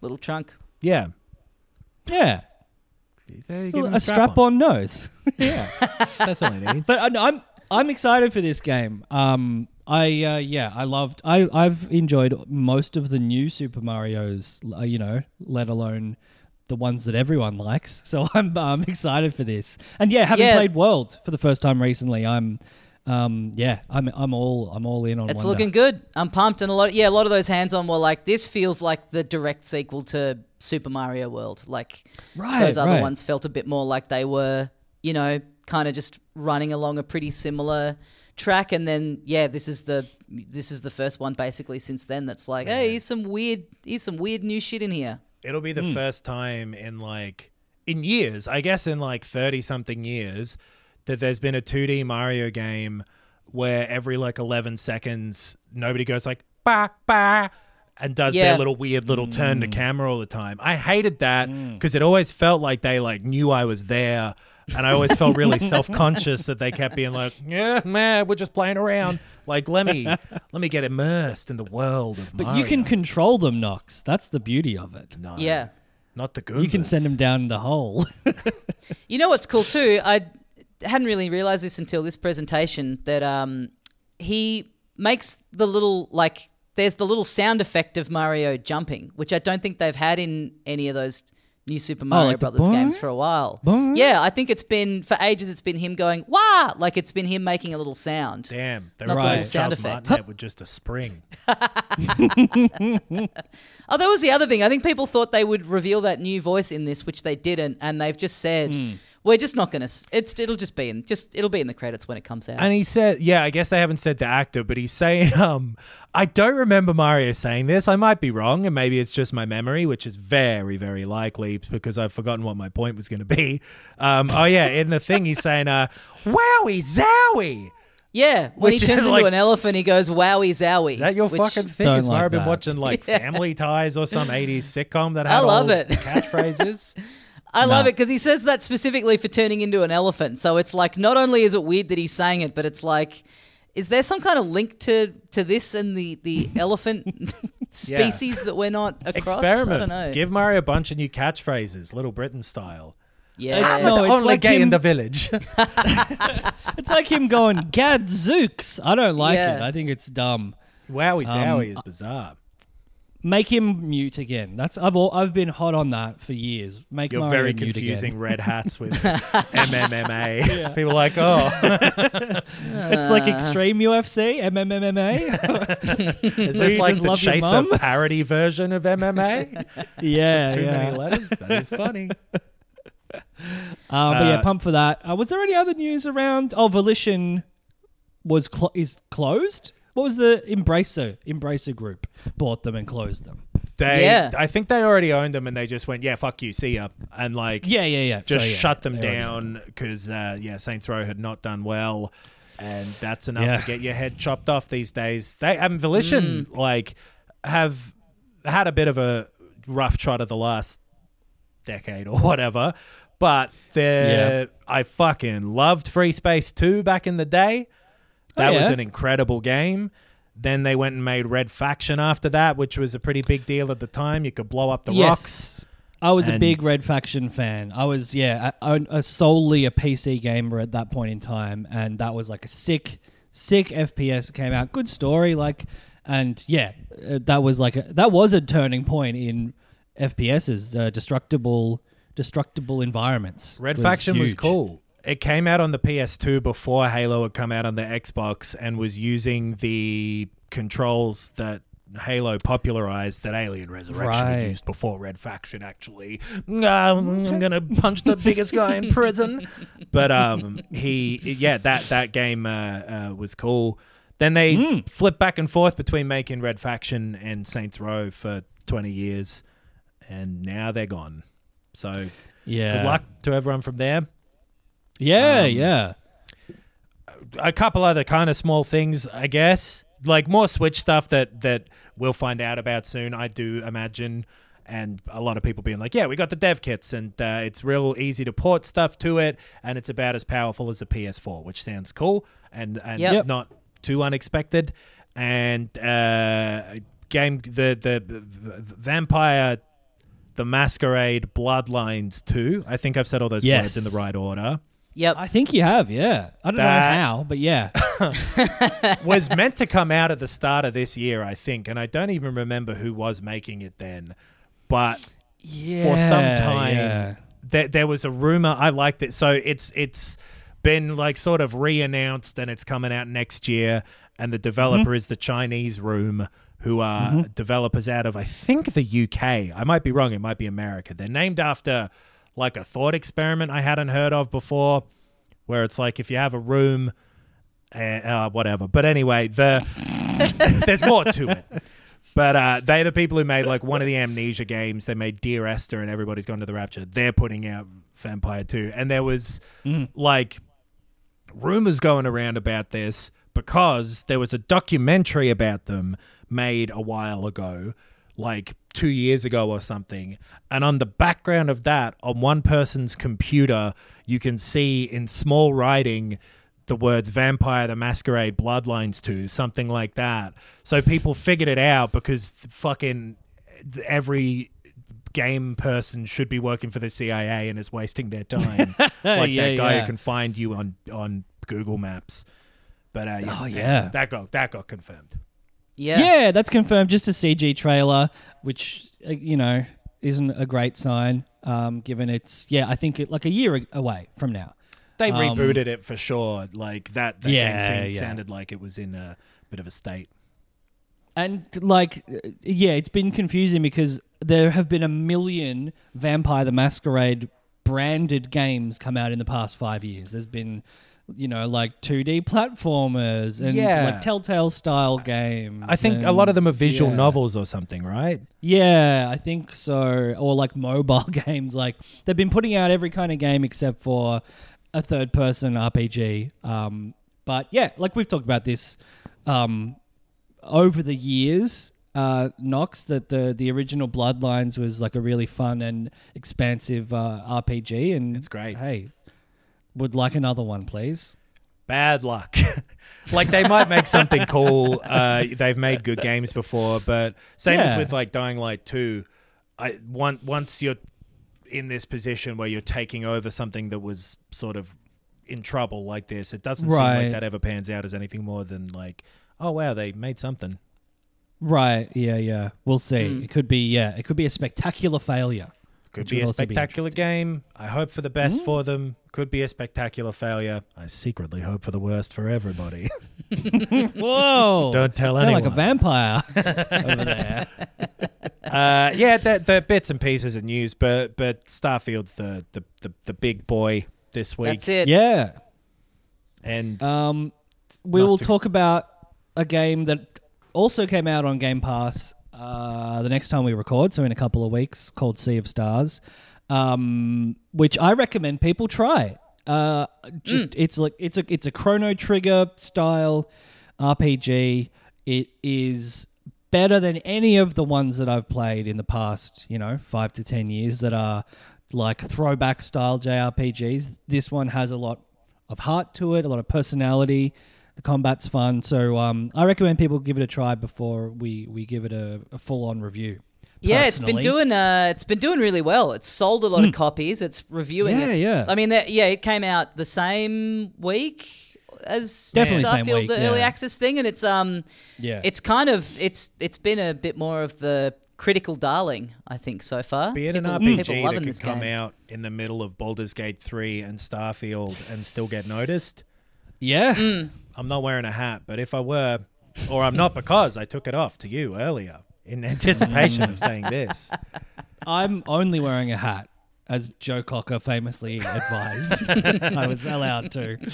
Little chunk. yeah. Yeah. There you give him a strap on nose. yeah. That's all he needs. But I- I'm I'm excited for this game. Um, I uh, yeah, I loved. I I've enjoyed most of the new Super Mario's. Uh, you know, let alone the ones that everyone likes. So I'm I'm excited for this. And yeah, having Yeah. played World for the first time recently, I'm. Um, yeah, I'm I'm all I'm all in on. It's Wonder. looking good. I'm pumped, and a lot. Yeah, a lot of those hands-on were like this feels like the direct sequel to Super Mario World. Like Right, those other right. ones felt a bit more like they were, you know, kind of just running along a pretty similar track. And then yeah, this is the this is the first one basically since then that's like, hey, here's some weird, here's some weird new shit in here. It'll be the Hmm. first time in like in years, I guess in like 30 something years that there's been a 2D Mario game where every like 11 seconds nobody goes like ba ba and does Yeah. their little weird little turn Hmm. to camera all the time. I hated that because it always felt like they like knew I was there and I always felt really self-conscious that they kept being like, "Yeah, man, we're just playing around." Like, let me let me get immersed in the world of But Mario. you can control them, Knox. That's the beauty of it. no, Yeah. not the good. You can send them down the hole. You know what's cool too? I hadn't really realized this until this presentation that um, he makes the little like there's the little sound effect of Mario jumping, which I don't think they've had in any of those new Super Mario Oh, like the Brothers games for a while. boing. Yeah, I think it's been for ages. It's been him going wah, like it's been him making a little sound. Damn, they Not were the right. sound Charles effect. Martinet with just a spring. Oh, that was the other thing. I think people thought they would reveal that new voice in this, which they didn't, and they've just said. Hmm. We're just not gonna. It's it'll just be in just it'll be in the credits when it comes out. And he said, yeah, I guess they haven't said the actor, but he's saying, um, I don't remember Mario saying this. I might be wrong, and maybe it's just my memory, which is very, very likely because I've forgotten what my point was going to be. Um, oh yeah, in the thing he's saying, uh, "Wowie zowie." Yeah, when Which he turns is into like- an elephant, he goes "Wowie zowie." Is that your which- fucking thing? Don't Has Mario like been watching like Family Ties or some '80s sitcom that I love all it. catchphrases? I love it because he says that specifically for turning into an elephant. So it's like not only is it weird that he's saying it, but it's like, is there some kind of link to to this and the the elephant species that we're not across? Experiment. I don't know. Give Mario a bunch of new catchphrases, Little Britain style. yeah, No, the it's only like gay in the village. it's like him going, Gadzooks. I don't like Yeah. it. I think it's dumb. Wowie Um, zowie is bizarre. Make him mute again. That's I've all, I've been hot on that for years. Make You're Mario very mute confusing Again. red hats with MMMA. People are like, oh, It's like extreme UFC, MMMA. is this like the Chaser parody version of MMA? yeah, Too yeah. many letters. That is funny. Uh, but yeah, Uh, pump for that. Uh, was there any other news around? Oh, Volition was clo- is closed. What was the Embracer Embracer Group bought them and closed them? They, Yeah. I think they already owned them, and they just went, "Yeah, fuck you, see ya," and like, Yeah, yeah, yeah. just So, yeah, shut them down because uh, yeah, Saints Row had not done well, and that's enough Yeah. to get your head chopped off these days. They and Volition like have had a bit of a rough trot of the last decade or whatever, but they I fucking loved Free Space 2 back in the day. That Oh, was an incredible game. Then they went and made Red Faction after that, which was a pretty big deal at the time. You could blow up the Yes. rocks. I was a big Red Faction fan. I was, yeah, solely a PC gamer at that point in time, and that was like a sick, sick FPS that came out. Good story, like, and yeah, uh, that was like a, that was a turning point in FPS's uh, destructible, destructible environments. Red Faction was cool. It came out on the PS2 before Halo had come out on the Xbox and was using the controls that Halo popularized that Alien Resurrection Right. used before Red Faction actually. Um, I'm gonna punch the biggest guy in prison. But um, he, yeah, that that game uh, uh, was cool. Then they Hmm. flipped back and forth between making Red Faction and Saints Row for 20 years, and now they're gone. So Yeah. good luck to everyone from there Yeah, Um, yeah. a couple other kind of small things, I guess, like more Switch stuff that that we'll find out about soon. I do imagine, and a lot of people being like, "Yeah, we got the dev kits, and uh, it's real easy to port stuff to it, and it's about as powerful as a PS4, which sounds cool and and Yep. Yep. not too unexpected." And uh, game the the v- v- vampire. The Masquerade Bloodlines 2. I think I've said all those Yes. words in the right order. Yep. I think you have, yeah. I don't know how, but yeah. was meant to come out at the start of this year, I think, and I don't even remember who was making it then. But for some time, yeah. there, there was a rumor. I liked it, so it's it's been like sort of re-announced, and it's coming out next year. And the developer mm-hmm. is the Chinese Room, who are mm-hmm. developers out of I think the UK. I might be wrong. It might be America. They're named after like a thought experiment I hadn't heard of before, where it's like if you have a room uh, uh, whatever. But anyway, the there's more to it. But uh, they're the people who made like one of the Amnesia games. They made Dear Esther and Everybody's Gone to the Rapture. They're putting out Vampire 2. And there was like rumors going around about this because there was a documentary about them made a while ago, like two years ago or something. And on the background of that, on one person's computer, you can see in small writing the words Vampire the Masquerade Bloodlines 2, something like that. So people figured it out because fucking every game person should be working for the CIA and is wasting their time. like Yeah, that guy yeah. who can find you on on Google Maps. But uh, yeah, Oh, yeah. that got that got confirmed. Yeah. Yeah, that's confirmed. Just a CG trailer, which uh, you know isn't a great sign, um, given it's yeah. I think it, like a year away from now. They Um, rebooted it for sure. Like that, that Yeah, game seemed, yeah. sounded like it was in a bit of a state. And like, uh, yeah, it's been confusing because there have been a million Vampire the Masquerade branded games come out in the past five years. There's been, you know, like 2D platformers and Yeah. like Telltale style games. I think a lot of them are visual yeah. novels or something, right? Yeah, I think so. Or like mobile games. Like they've been putting out every kind of game except for a third person RPG. Um, but yeah, like we've talked about this um, over the years. Uh, Knox that the the original Bloodlines was like a really fun and expansive uh, RPG, and It's great. Hey, would like another one, please. Bad luck. like they might make something cool. Uh, they've made good games before, but same as with like Dying Light Two. I once once you're in this position where you're taking over something that was sort of in trouble like this, it doesn't seem like that ever pans out as anything more than like, oh wow, they made something. Right? Yeah, yeah. We'll see. It could be yeah. It could be a spectacular failure. Could be a also be spectacular game. I hope for the best for them. Could be a spectacular failure. I secretly hope for the worst for everybody. Whoa! Don't tell anyone. Sound like a vampire over there. uh, yeah, the, the bits and pieces of news, but but Starfield's the the, the, the big boy this week, That's it. Yeah. and Um. we will to- talk about a game that also came out on Game Pass uh, the next time we record, so in a couple of weeks, called Sea of Stars, um, which I recommend people try. Uh, just it's like it's a it's a Chrono Trigger style RPG. It is better than any of the ones that I've played in the past, you know, five to ten years that are like throwback style JRPGs. This one has a lot of heart to it, a lot of personality. The combat's fun, so um, I recommend people give it a try before we, we give it a, a full on review. Yeah, it's been doing uh, it's been doing really well. It's sold a lot of copies. It's reviewing. Hmm. Yeah, it's, yeah. I mean, that, yeah, it came out the same week as Definitely Starfield, same week, the early access thing, and it's um, Yeah. it's kind of it's it's been a bit more of the critical darling, I think, so far. Being people, an RPG loving that could this come game. out in the middle of Baldur's Gate 3 and Starfield and still get noticed, Yeah, Mm. I'm not wearing a hat. But if I were, or I'm not because I took it off to you earlier in anticipation of saying this. I'm only wearing a hat, as Joe Cocker famously advised. I was allowed to.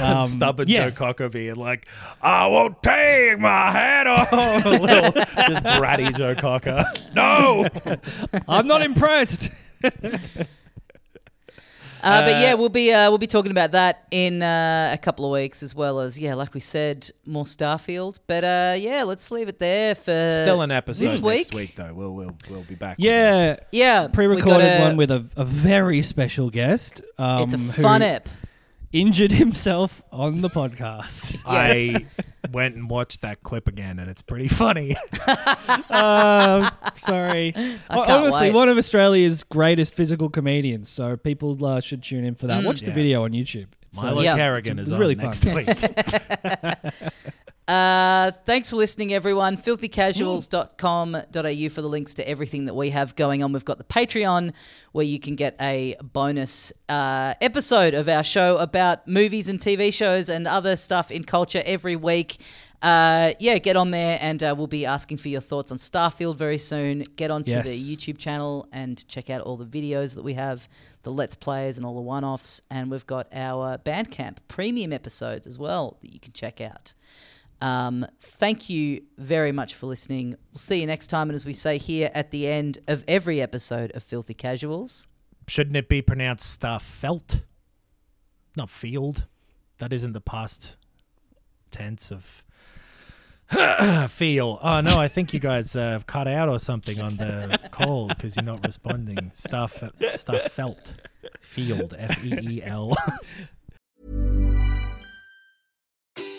Um, Stubborn yeah. Joe Cocker being like, I won't take my hat off. Little, just bratty Joe Cocker. No! I'm not impressed. Uh, but yeah, we'll be uh, we'll be talking about that in uh, a couple of weeks, as well as yeah, like we said, more Starfield. But uh, yeah, let's leave it there for Still an episode this week. next week, though. We'll, we'll, we'll be back. Yeah, Yeah, pre-recorded a- one with a, a very special guest. Um, It's a who fun ep. Injured himself on the podcast. I went and watched that clip again, and it's pretty funny. um, sorry. Hon- can't Honestly, wait. one of Australia's greatest physical comedians. So people uh, should tune in for that. Watch the Yeah. video on YouTube. It's, uh, Milo Yeah. Kerrigan it's is really on fun. next week. Uh, thanks for listening, everyone. Filthycasuals.com.au for the links to everything that we have going on. We've got the Patreon where you can get a bonus uh, episode of our show about movies and TV shows and other stuff in culture every week. Uh, yeah, get on there and uh, we'll be asking for your thoughts on Starfield very soon. Get onto Yes. the YouTube channel and check out all the videos that we have, the Let's Plays and all the one offs. And we've got our Bandcamp premium episodes as well that you can check out. Um, thank you very much for listening. We'll see you next time. And as we say here at the end of every episode of Filthy Casuals, Shouldn't it be pronounced Star Felt? Not field. That isn't the past tense of feel. Oh no, I think you guys uh, have cut out or something on the call because you're not responding. Stuff, stuff felt, field, F E E L.